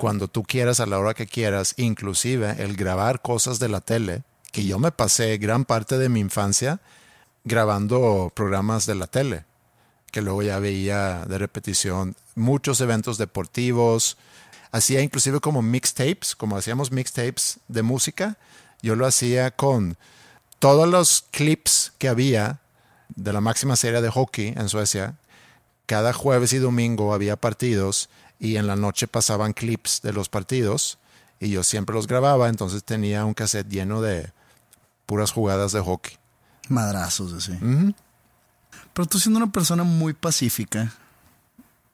cuando tú quieras, a la hora que quieras, inclusive el grabar cosas de la tele, que yo me pasé gran parte de mi infancia grabando programas de la tele, que luego ya veía de repetición muchos eventos deportivos, hacía inclusive como mixtapes, como hacíamos mixtapes de música, yo lo hacía con todos los clips que había de la máxima serie de hockey en Suecia. Cada jueves y domingo había partidos y en la noche pasaban clips de los partidos y yo siempre los grababa, entonces tenía un cassette lleno de puras jugadas de hockey. Madrazos, así. Pero tú siendo una persona muy pacífica,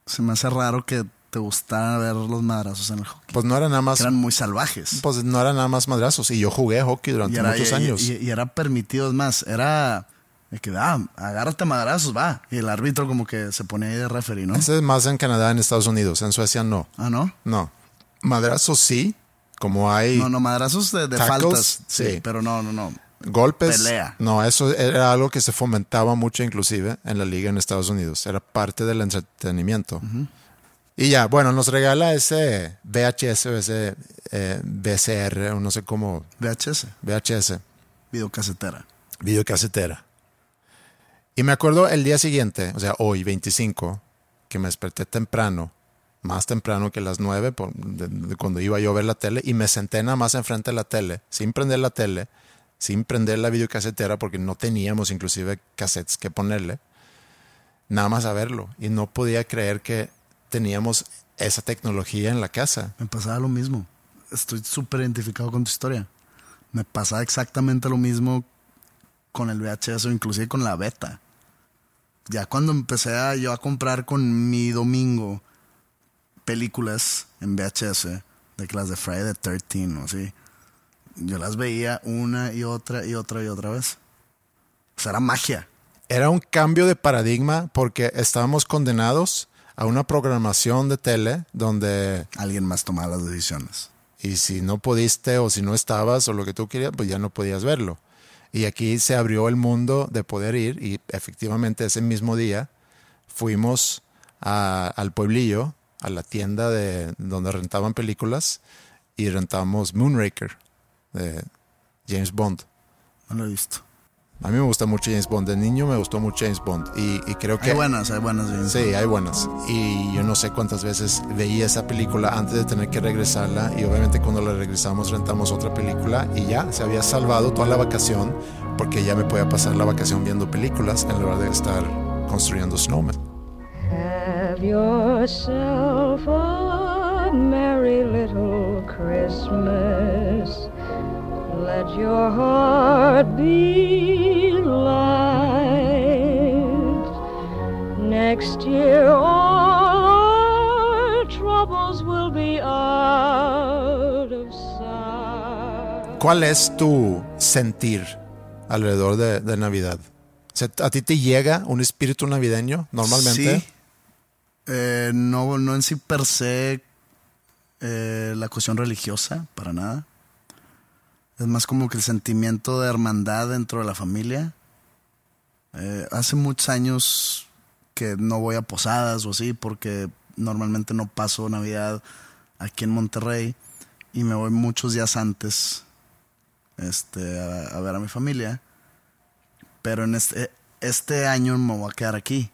se me hace raro que te gustara ver los madrazos en el hockey. Pues no era nada más, Eran muy salvajes. pues no era nada más madrazos y yo jugué hockey durante era, muchos y- años. Y, y era permitido, es más, era de que, ah, agárrate madrazos, va. Y el árbitro como que se ponía ahí de referee, ¿no? Ese es más en Canadá, en Estados Unidos, en Suecia no. Ah, ¿no? No. Madrazos sí, como hay No, no, madrazos de, de Tackles, faltas. Sí, sí. pero no, no, no. golpes. Pelea. No, eso era algo que se fomentaba mucho inclusive en la liga en Estados Unidos. Era parte del entretenimiento. Y ya, bueno, nos regala ese VHS o ese eh, VCR, o no sé cómo, VHS, VHS, videocasetera. videocasetera. Y me acuerdo el día siguiente, o sea, hoy, 25, que me desperté temprano, más temprano que las 9, por- de- de cuando iba yo a ver la tele, y me senté nada más enfrente de la tele, sin prender la tele, sin prender la videocasetera, porque no teníamos inclusive cassettes que ponerle, nada más a verlo. Y no podía creer que teníamos esa tecnología en la casa. Me pasaba lo mismo. Estoy súper identificado con tu historia. Me pasaba exactamente lo mismo con el VHS o inclusive con la beta. Ya cuando empecé a, yo a comprar con mi domingo películas en VHS, de las de Friday the 13 o así, yo las veía una y otra y otra y otra vez. O sea, era magia. Era un cambio de paradigma porque estábamos condenados a una programación de tele donde Alguien más tomaba las decisiones. y si no pudiste o si no estabas o lo que tú querías, pues ya no podías verlo. Y aquí se abrió el mundo de poder ir y efectivamente ese mismo día fuimos al pueblillo, a la tienda de donde rentaban películas y rentamos Moonraker de James Bond. No lo he visto. A mí me gusta mucho James Bond. De niño me gustó mucho James Bond y, y creo que... Hay buenas, hay buenas. bien. Sí, hay buenas. Y yo no sé cuántas veces veía esa película antes de tener que regresarla. Y obviamente cuando la regresamos rentamos otra película y ya se había salvado toda la vacación porque ya me podía pasar la vacación viendo películas en lugar de estar construyendo snowman. Have yourself a merry little Christmas. Let your heart be light. Next year, all our troubles will be out of sight. ¿Cuál es tu sentir alrededor de, de Navidad? ¿A ti te llega un espíritu navideño normalmente? Sí. Eh, no, no en sí per se eh, la cuestión religiosa, para nada. Es más como que el sentimiento de hermandad dentro de la familia. Eh, hace muchos años que no voy a posadas o así, porque normalmente no paso Navidad aquí en Monterrey y me voy muchos días antes este, a, a ver a mi familia. Pero en este, este año me voy a quedar aquí.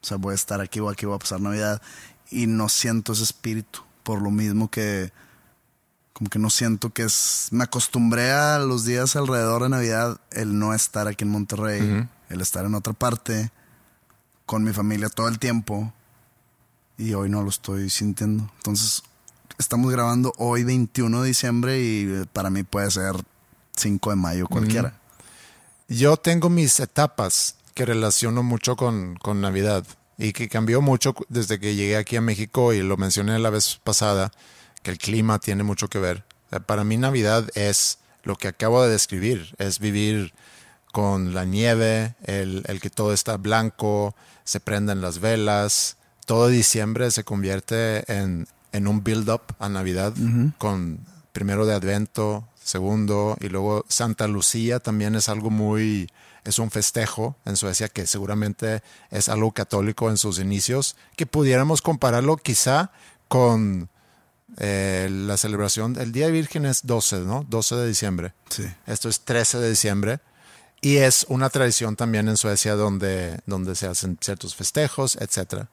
O sea, voy a estar aquí o aquí voy a pasar Navidad y no siento ese espíritu. Por lo mismo que como que no siento que es... Me acostumbré a los días alrededor de Navidad el no estar aquí en Monterrey, el estar en otra parte, con mi familia todo el tiempo y hoy no lo estoy sintiendo. Entonces, estamos grabando hoy 21 de diciembre y eh, para mí puede ser 5 de mayo cualquiera. Yo tengo mis etapas que relaciono mucho con, con Navidad y que cambió mucho desde que llegué aquí a México y lo mencioné la vez pasada, que el clima tiene mucho que ver. Sea, para mí Navidad es lo que acabo de describir, es vivir con la nieve, el, el que todo está blanco, se prenden las velas, todo diciembre se convierte en, en un build-up a Navidad con primero de Advento, segundo, y luego Santa Lucía también es algo muy, es un festejo en Suecia que seguramente es algo católico en sus inicios, que pudiéramos compararlo quizá con eh, la celebración, el Día de Virgen es 12, ¿no? 12 de diciembre. Sí. Esto es 13 de diciembre. Y es una tradición también en Suecia donde, donde se hacen ciertos festejos, etc.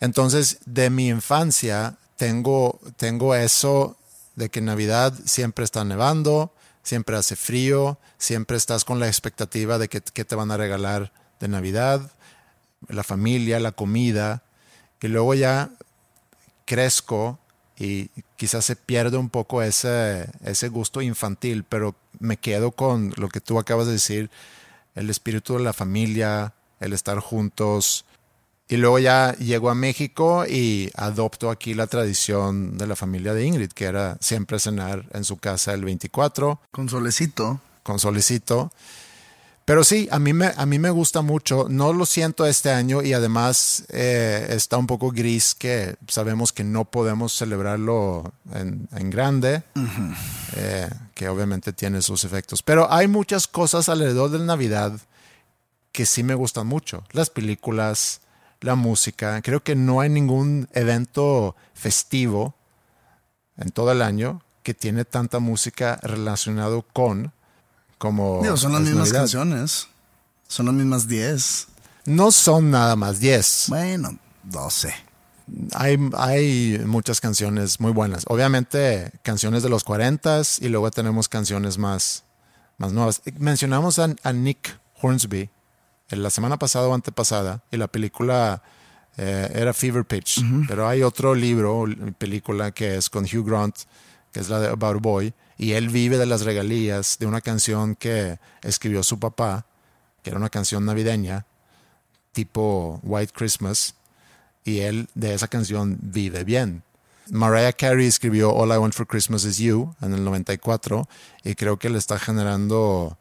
Entonces, de mi infancia, tengo, tengo eso de que en Navidad siempre está nevando, siempre hace frío, siempre estás con la expectativa de que, que te van a regalar de Navidad, la familia, la comida. Y luego ya crezco y quizás se pierde un poco ese, ese gusto infantil, pero me quedo con lo que tú acabas de decir, el espíritu de la familia, el estar juntos. Y luego ya llego a México y adopto aquí la tradición de la familia de Ingrid, que era siempre cenar en su casa el 24 Con solecito. con solicito. Pero sí, a mí me, a mí me gusta mucho. No lo siento este año y además eh, está un poco gris que sabemos que no podemos celebrarlo en, en grande, eh, que obviamente tiene sus efectos. Pero hay muchas cosas alrededor de Navidad que sí me gustan mucho. Las películas, la música. Creo que no hay ningún evento festivo en todo el año que tiene tanta música relacionado con como Digo, son las mismas Navidad. canciones. Son las mismas 10. No son nada más 10. Bueno, 12. Hay, hay muchas canciones muy buenas. Obviamente canciones de los 40 y luego tenemos canciones más, más nuevas. Mencionamos a, a Nick Hornsby en la semana pasada o antepasada y la película eh, era Fever Pitch. Pero hay otro libro, película que es con Hugh Grant, que es la de About a Boy, y él vive de las regalías de una canción que escribió su papá, que era una canción navideña, tipo White Christmas, y él de esa canción vive bien. Mariah Carey escribió All I Want for Christmas Is You en el 94 y creo que le está generando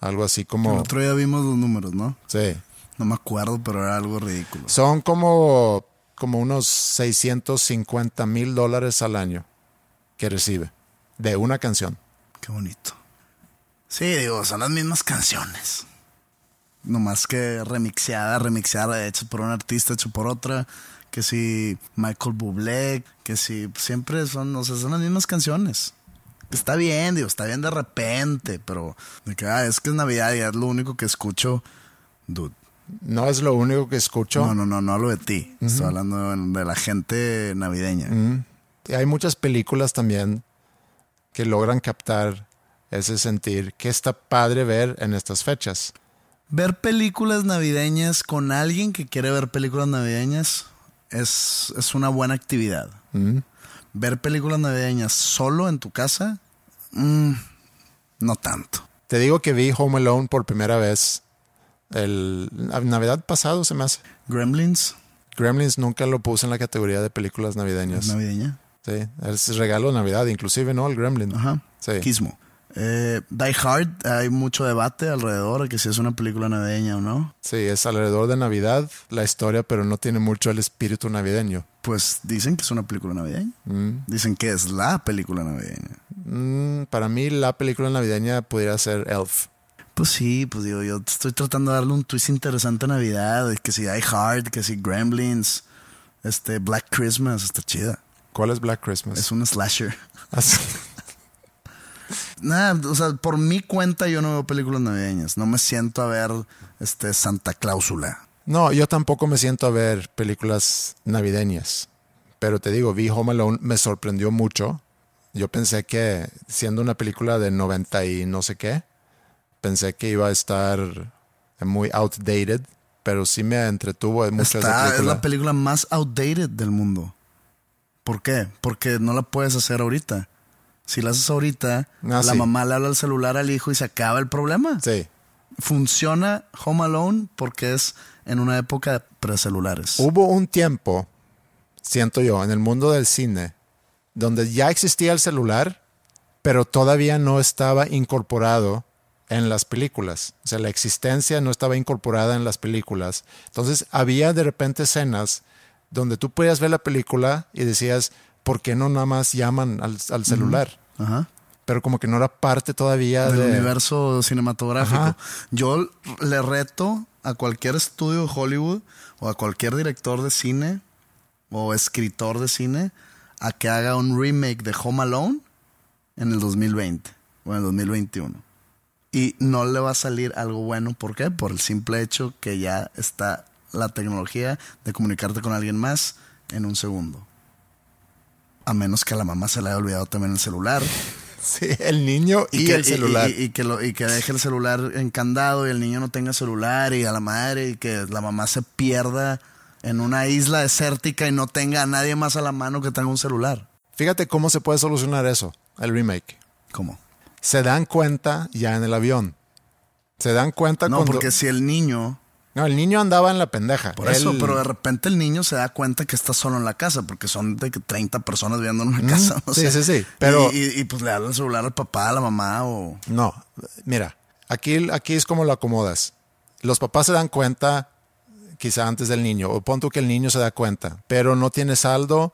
algo así El como... otro día vimos los números, ¿no? Sí. No me acuerdo, pero era algo ridículo. Son como, como unos 650 mil dólares al año que recibe de una canción. Qué bonito. Sí, digo, son las mismas canciones. No más que remixeada, remixeada, hecho por un artista, hecho por otra. Que si Michael Bublé, que si siempre son, o sea, son las mismas canciones. Está bien, digo, está bien de repente, pero de que, ah, es que es Navidad y es lo único que escucho. Dude. No es lo único que escucho. No, no, no, no hablo de ti. Estoy hablando de, la gente navideña. Y hay muchas películas también que logran captar ese sentir que está padre ver en estas fechas. Ver películas navideñas con alguien que quiere ver películas navideñas es, es una buena actividad. Mm. Ver películas navideñas solo en tu casa, mm, no tanto. Te digo que vi Home Alone por primera vez el Navidad pasado se me hace. Gremlins, Gremlins nunca lo puse en la categoría de películas navideñas. navideña. Sí, es regalo de Navidad, inclusive, ¿no? El Gremlin. Ajá. Sí. Quismo. Eh, Die Hard, hay mucho debate alrededor de que si es una película navideña o no. Sí, es alrededor de Navidad la historia, pero no tiene mucho el espíritu navideño. Pues dicen que es una película navideña. Mm. Dicen que es la película navideña. Mm, para mí la película navideña pudiera ser Elf. Pues sí, pues digo, yo estoy tratando de darle un twist interesante a Navidad, que si Die Hard, que si Gremlins, este Black Christmas, está chida. ¿Cuál es Black Christmas? Es un slasher. Así. *laughs* Nada, o sea, por mi cuenta yo no veo películas navideñas. No me siento a ver este Santa Cláusula. No, yo tampoco me siento a ver películas navideñas. Pero te digo, vi Home Alone, me sorprendió mucho. Yo pensé que, siendo una película de 90 y no sé qué, pensé que iba a estar muy outdated, pero sí me entretuvo mucho esa Está, es película. la película más outdated del mundo. ¿Por qué? Porque no la puedes hacer ahorita. Si la haces ahorita, Ah, la sí. mamá le habla al celular al hijo y se acaba el problema. Sí. Funciona Home Alone porque es en una época de precelulares. Hubo un tiempo, siento yo, en el mundo del cine, donde ya existía el celular, pero todavía no estaba incorporado en las películas. O sea, la existencia no estaba incorporada en las películas. Entonces, había de repente escenas donde tú podías ver la película y decías, ¿por qué no nada más llaman al, al celular? Ajá. pero como que no era parte todavía del de... universo cinematográfico. Ajá. Yo le reto a cualquier estudio de Hollywood o a cualquier director de cine o escritor de cine a que haga un remake de Home Alone en el 2020 o en el 2021. Y no le va a salir algo bueno. ¿Por qué? Por el simple hecho que ya está la tecnología de comunicarte con alguien más en un segundo. A menos que a la mamá se le haya olvidado también el celular. *laughs* Sí, el niño y, que, el celular. Y, y que lo, y que deje el celular encandado y el niño no tenga celular y a la madre y que la mamá se pierda en una isla desértica y no tenga a nadie más a la mano que tenga un celular. Fíjate cómo se puede solucionar eso, el remake. ¿Cómo? Se dan cuenta ya en el avión. Se dan cuenta No, cuando... porque si el niño, No, el niño andaba en la pendeja. por eso, pero de repente el niño se da cuenta que está solo en la casa, porque son de que 30 personas viviendo en una casa. no sí, sé. sí, sí, pero- Y, y- y, pues le da el celular al papá, a la mamá o... No, mira, aquí, aquí es como lo acomodas. Los papás se dan cuenta quizá antes del niño, o pon tú que el niño se da cuenta, pero no tiene saldo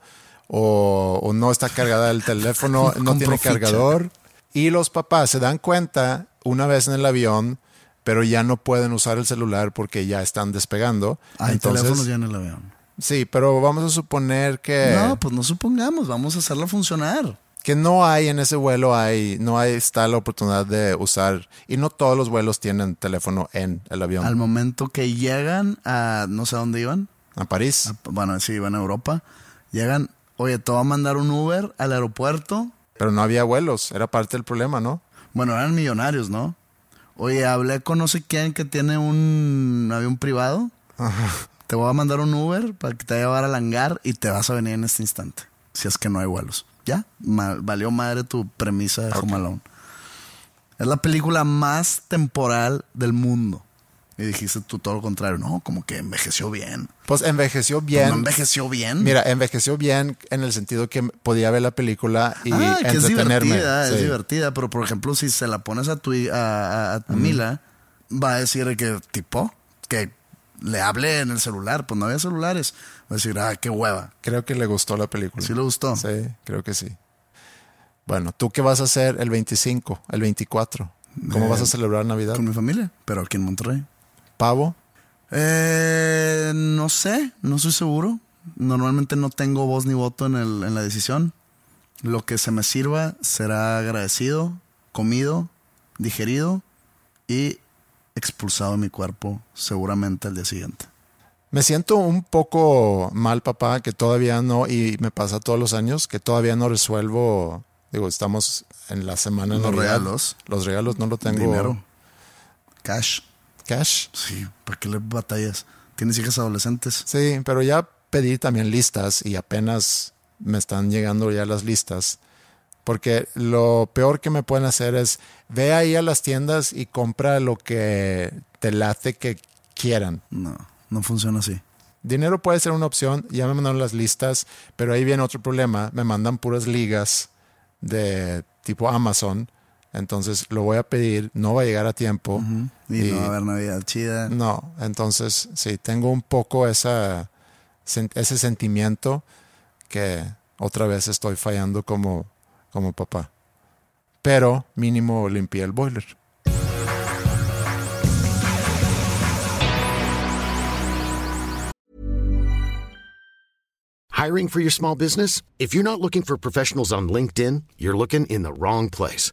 o, o no está cargada el teléfono, *laughs* no tiene ficha. cargador. Y los papás se dan cuenta una vez en el avión, pero ya no pueden usar el celular porque ya están despegando. Hay Entonces, teléfonos ya en el avión. Sí, pero vamos a suponer que... No, pues no supongamos, vamos a hacerlo funcionar. que no hay en ese vuelo hay no hay está la oportunidad de usar y no todos los vuelos tienen teléfono en el avión Al momento que llegan a no sé a dónde iban, a París a- bueno, sí, iban a Europa, llegan, oye, te voy a mandar un Uber al aeropuerto. pero no había vuelos era parte del problema no Bueno, eran millonarios, ¿no? Oye, hablé con no sé quién que tiene un avión privado. Te voy a mandar un Uber para que te vaya a llevar al hangar y te vas a venir en este instante. Si es que no hay vuelos. Ya, Ma- valió madre tu premisa de Home Alone. Es la película más temporal del mundo. Y dijiste tú todo lo contrario. No, como que envejeció bien. pues envejeció Pues bien ¿No envejeció bien? mira envejeció bien en el sentido que podía ver la película y ah, que es entretenerme divertida, Sí. es divertida, pero por ejemplo, si se la pones a tu a, a- a Mila, va a decir que tipo que le hable en el celular, pues no había celulares. Va a decir, ah, qué hueva. creo que le gustó la película ¿Sí le gustó? sí creo que sí bueno tú qué vas a hacer el 25 el 24 cómo Eh, vas a celebrar navidad Con mi familia, pero aquí en Monterrey. Pavo Eh, no sé, no estoy seguro. Normalmente no tengo voz ni voto en, el- en la decisión. Lo que se me sirva será agradecido, comido, digerido y expulsado de mi cuerpo seguramente al día siguiente. Me siento un poco mal, papá, que todavía no, y me pasa todos los años, que todavía no resuelvo. Digo, estamos en la semana Los Navidad. regalos. Los regalos no lo tengo. Dinero. Cash. Cash. Sí, ¿para qué le batallas? ¿Tienes hijas adolescentes? Sí, pero ya pedí también listas y apenas me están llegando ya las listas. Porque lo peor que me pueden hacer es ve ahí a las tiendas y compra lo que te late que quieran. No, no funciona así. Dinero puede ser una opción, ya me mandaron las listas, pero ahí viene otro problema, me mandan puras ligas de tipo Amazon, entonces lo voy a pedir, no va a llegar a tiempo. Y, Y- no va a haber Navidad chida. No, entonces sí, tengo un poco esa, ese sentimiento que otra vez estoy fallando como, como papá. Pero mínimo limpié el boiler. Hiring for your small business? If you're not looking for professionals on LinkedIn, you're looking in the wrong place.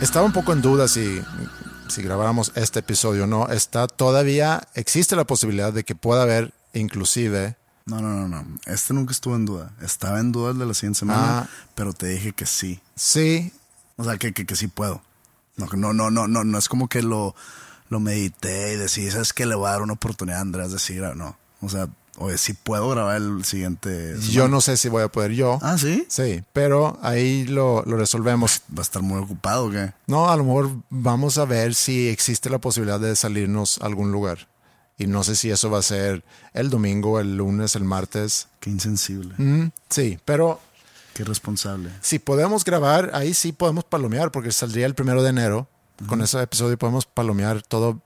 Estaba un poco en duda si, si grabáramos este episodio o no. Está todavía, existe la posibilidad de que pueda haber inclusive... No, no, no, no. Este nunca estuvo en duda. Estaba en duda el de la siguiente semana, Ah. pero te dije que sí. Sí, O sea, que, que, que sí puedo. No, no, no, no, no, no es como que lo, lo medité y decidí, ¿sabes que Le voy a dar una oportunidad a Andrés de decir, no. O sea, oye, sí puedo grabar el siguiente. yo no sé si voy a poder yo. Ah, ¿sí? Sí, pero ahí lo, lo resolvemos. ¿Va a estar muy ocupado o qué? No, a lo mejor vamos a ver si existe la posibilidad de salirnos a algún lugar. Y no sé si eso va a ser el domingo, el lunes, el martes. Qué insensible. Mm, sí, pero Qué irresponsable. si podemos grabar, ahí sí podemos palomear, porque saldría el primero de enero. Con ese episodio podemos palomear todo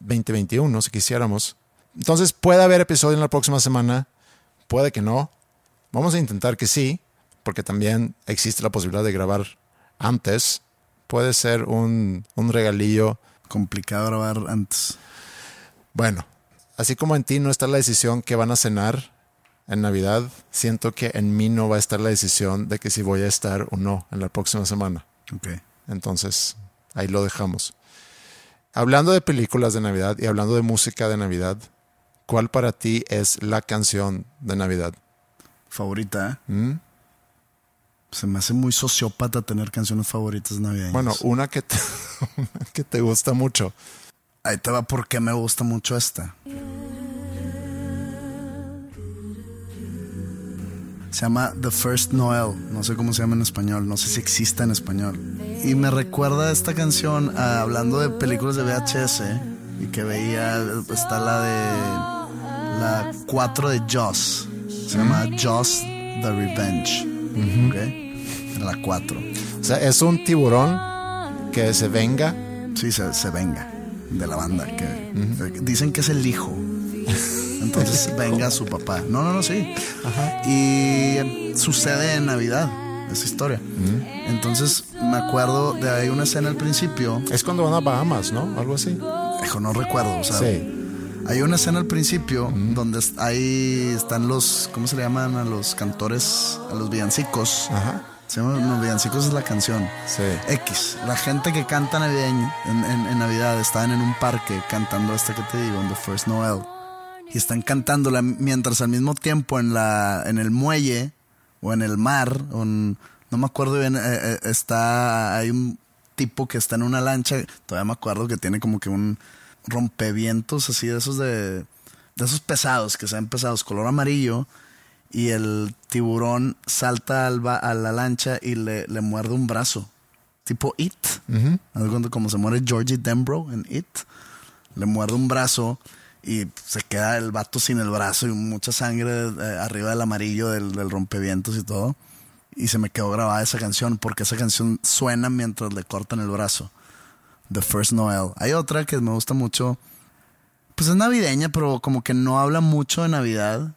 2021 si quisiéramos. Entonces puede haber episodio en la próxima semana, puede que no. Vamos a intentar que sí, porque también existe la posibilidad de grabar antes. Puede ser un, un regalillo. Complicado grabar antes. Bueno, así como en ti no está la decisión que van a cenar en Navidad, siento que en mí no va a estar la decisión de que si voy a estar o no en la próxima semana. Ok. Entonces, ahí lo dejamos. Hablando de películas de Navidad y hablando de música de Navidad, ¿cuál para ti es la canción de Navidad? Favorita, ¿eh? ¿Mm? Se me hace muy sociópata tener canciones favoritas navideñas. Bueno, una que te, *laughs* una que te gusta mucho. Ahí te va por qué me gusta mucho esta. Se llama The First Noel. No sé cómo se llama en español. No sé si existe en español. Y me recuerda esta canción hablando de películas de VHS. Y que veía. Está la de. La 4 de Joss. Se llama Joss The Revenge. La 4. O sea, es un tiburón que se venga. Sí, se, se venga de la banda. Que, Dicen que es el hijo. Entonces *laughs* venga su papá. No, no, no, sí. Y eh, sucede en Navidad esa historia. Entonces me acuerdo de hay una escena al principio. Es cuando van a Bahamas, ¿no? Algo así. Hijo, no recuerdo. O sea, Sí. hay una escena al principio donde ahí están los, ¿cómo se le llaman a los cantores? A los villancicos. Ajá. Se llaman los villancicos es la canción. Sí. X, la gente que canta navideño en, en- en Navidad estaban en un parque cantando esta que te digo, en The First Noel. Y están cantándola mientras al mismo tiempo en la en el muelle o en el mar, o en- no me acuerdo bien, eh, eh, está hay un tipo que está en una lancha, todavía me acuerdo que tiene como que un rompevientos así de esos de de esos pesados, que sean pesados, color amarillo, y el tiburón salta al ba- a la lancha y le, le muerde un brazo. Tipo It. Cuenta Como se muere Georgie Denbrough en It. Le muerde un brazo y se queda el vato sin el brazo y mucha sangre eh, arriba del amarillo del, del rompevientos y todo. Y se me quedó grabada esa canción porque esa canción suena mientras le cortan el brazo. The First Noel. Hay otra que me gusta mucho. Pues es navideña, pero como que no habla mucho de Navidad.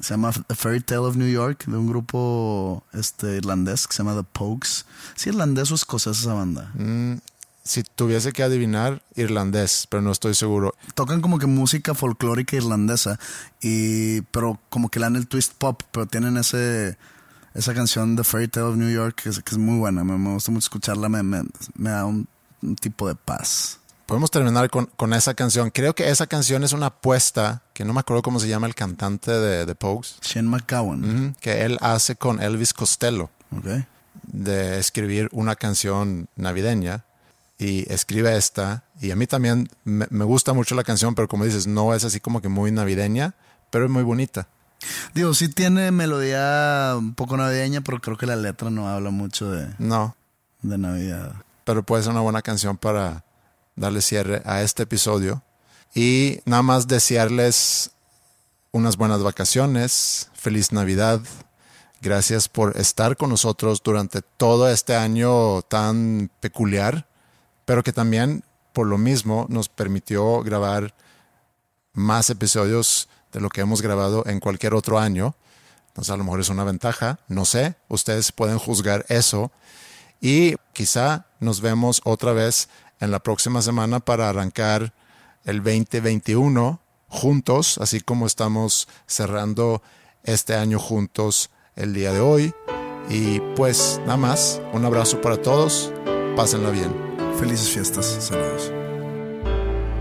Se llama A Fairy Tale of New York, de un grupo este, irlandés que se llama The Pokes. ¿Sí irlandés o escocés esa banda? Mm, si tuviese que adivinar, irlandés, pero no estoy seguro. Tocan como que música folclórica irlandesa, y, pero como que le dan el twist pop, pero tienen ese, esa canción The Fairy Tale of New York que es, que es muy buena. Me, me gusta mucho escucharla, me, me- me da un, un tipo de paz. Podemos terminar con, con esa canción. Creo que esa canción es una apuesta, que no me acuerdo cómo se llama el cantante de, de Pogues, Shane McGowan. ujú, que él hace con Elvis Costello, Ok. de escribir una canción navideña. Y escribe esta. Y a mí también me, me gusta mucho la canción, pero como dices, no es así como que muy navideña, pero es muy bonita. Digo, sí tiene melodía un poco navideña, pero creo que la letra no habla mucho de, No, de Navidad. pero puede ser una buena canción para darle cierre a este episodio. Y nada más desearles unas buenas vacaciones, feliz Navidad. Gracias por estar con nosotros durante todo este año tan peculiar, pero que también por lo mismo nos permitió grabar más episodios de lo que hemos grabado en cualquier otro año. Entonces a lo mejor es una ventaja, no sé, ustedes pueden juzgar eso y quizá nos vemos otra vez en la próxima semana para arrancar el 2021 juntos, así como estamos cerrando este año juntos el día de hoy. Y pues nada más, un abrazo para todos, Pásenla bien. Felices fiestas. Saludos.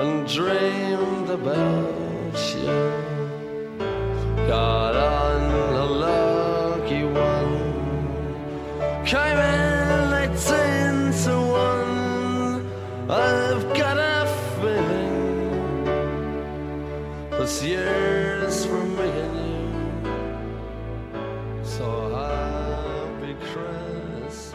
and dreamed about you. Got on a lucky one, came in eighteen to one. I've got a feeling this year's for me and you. So happy Christmas.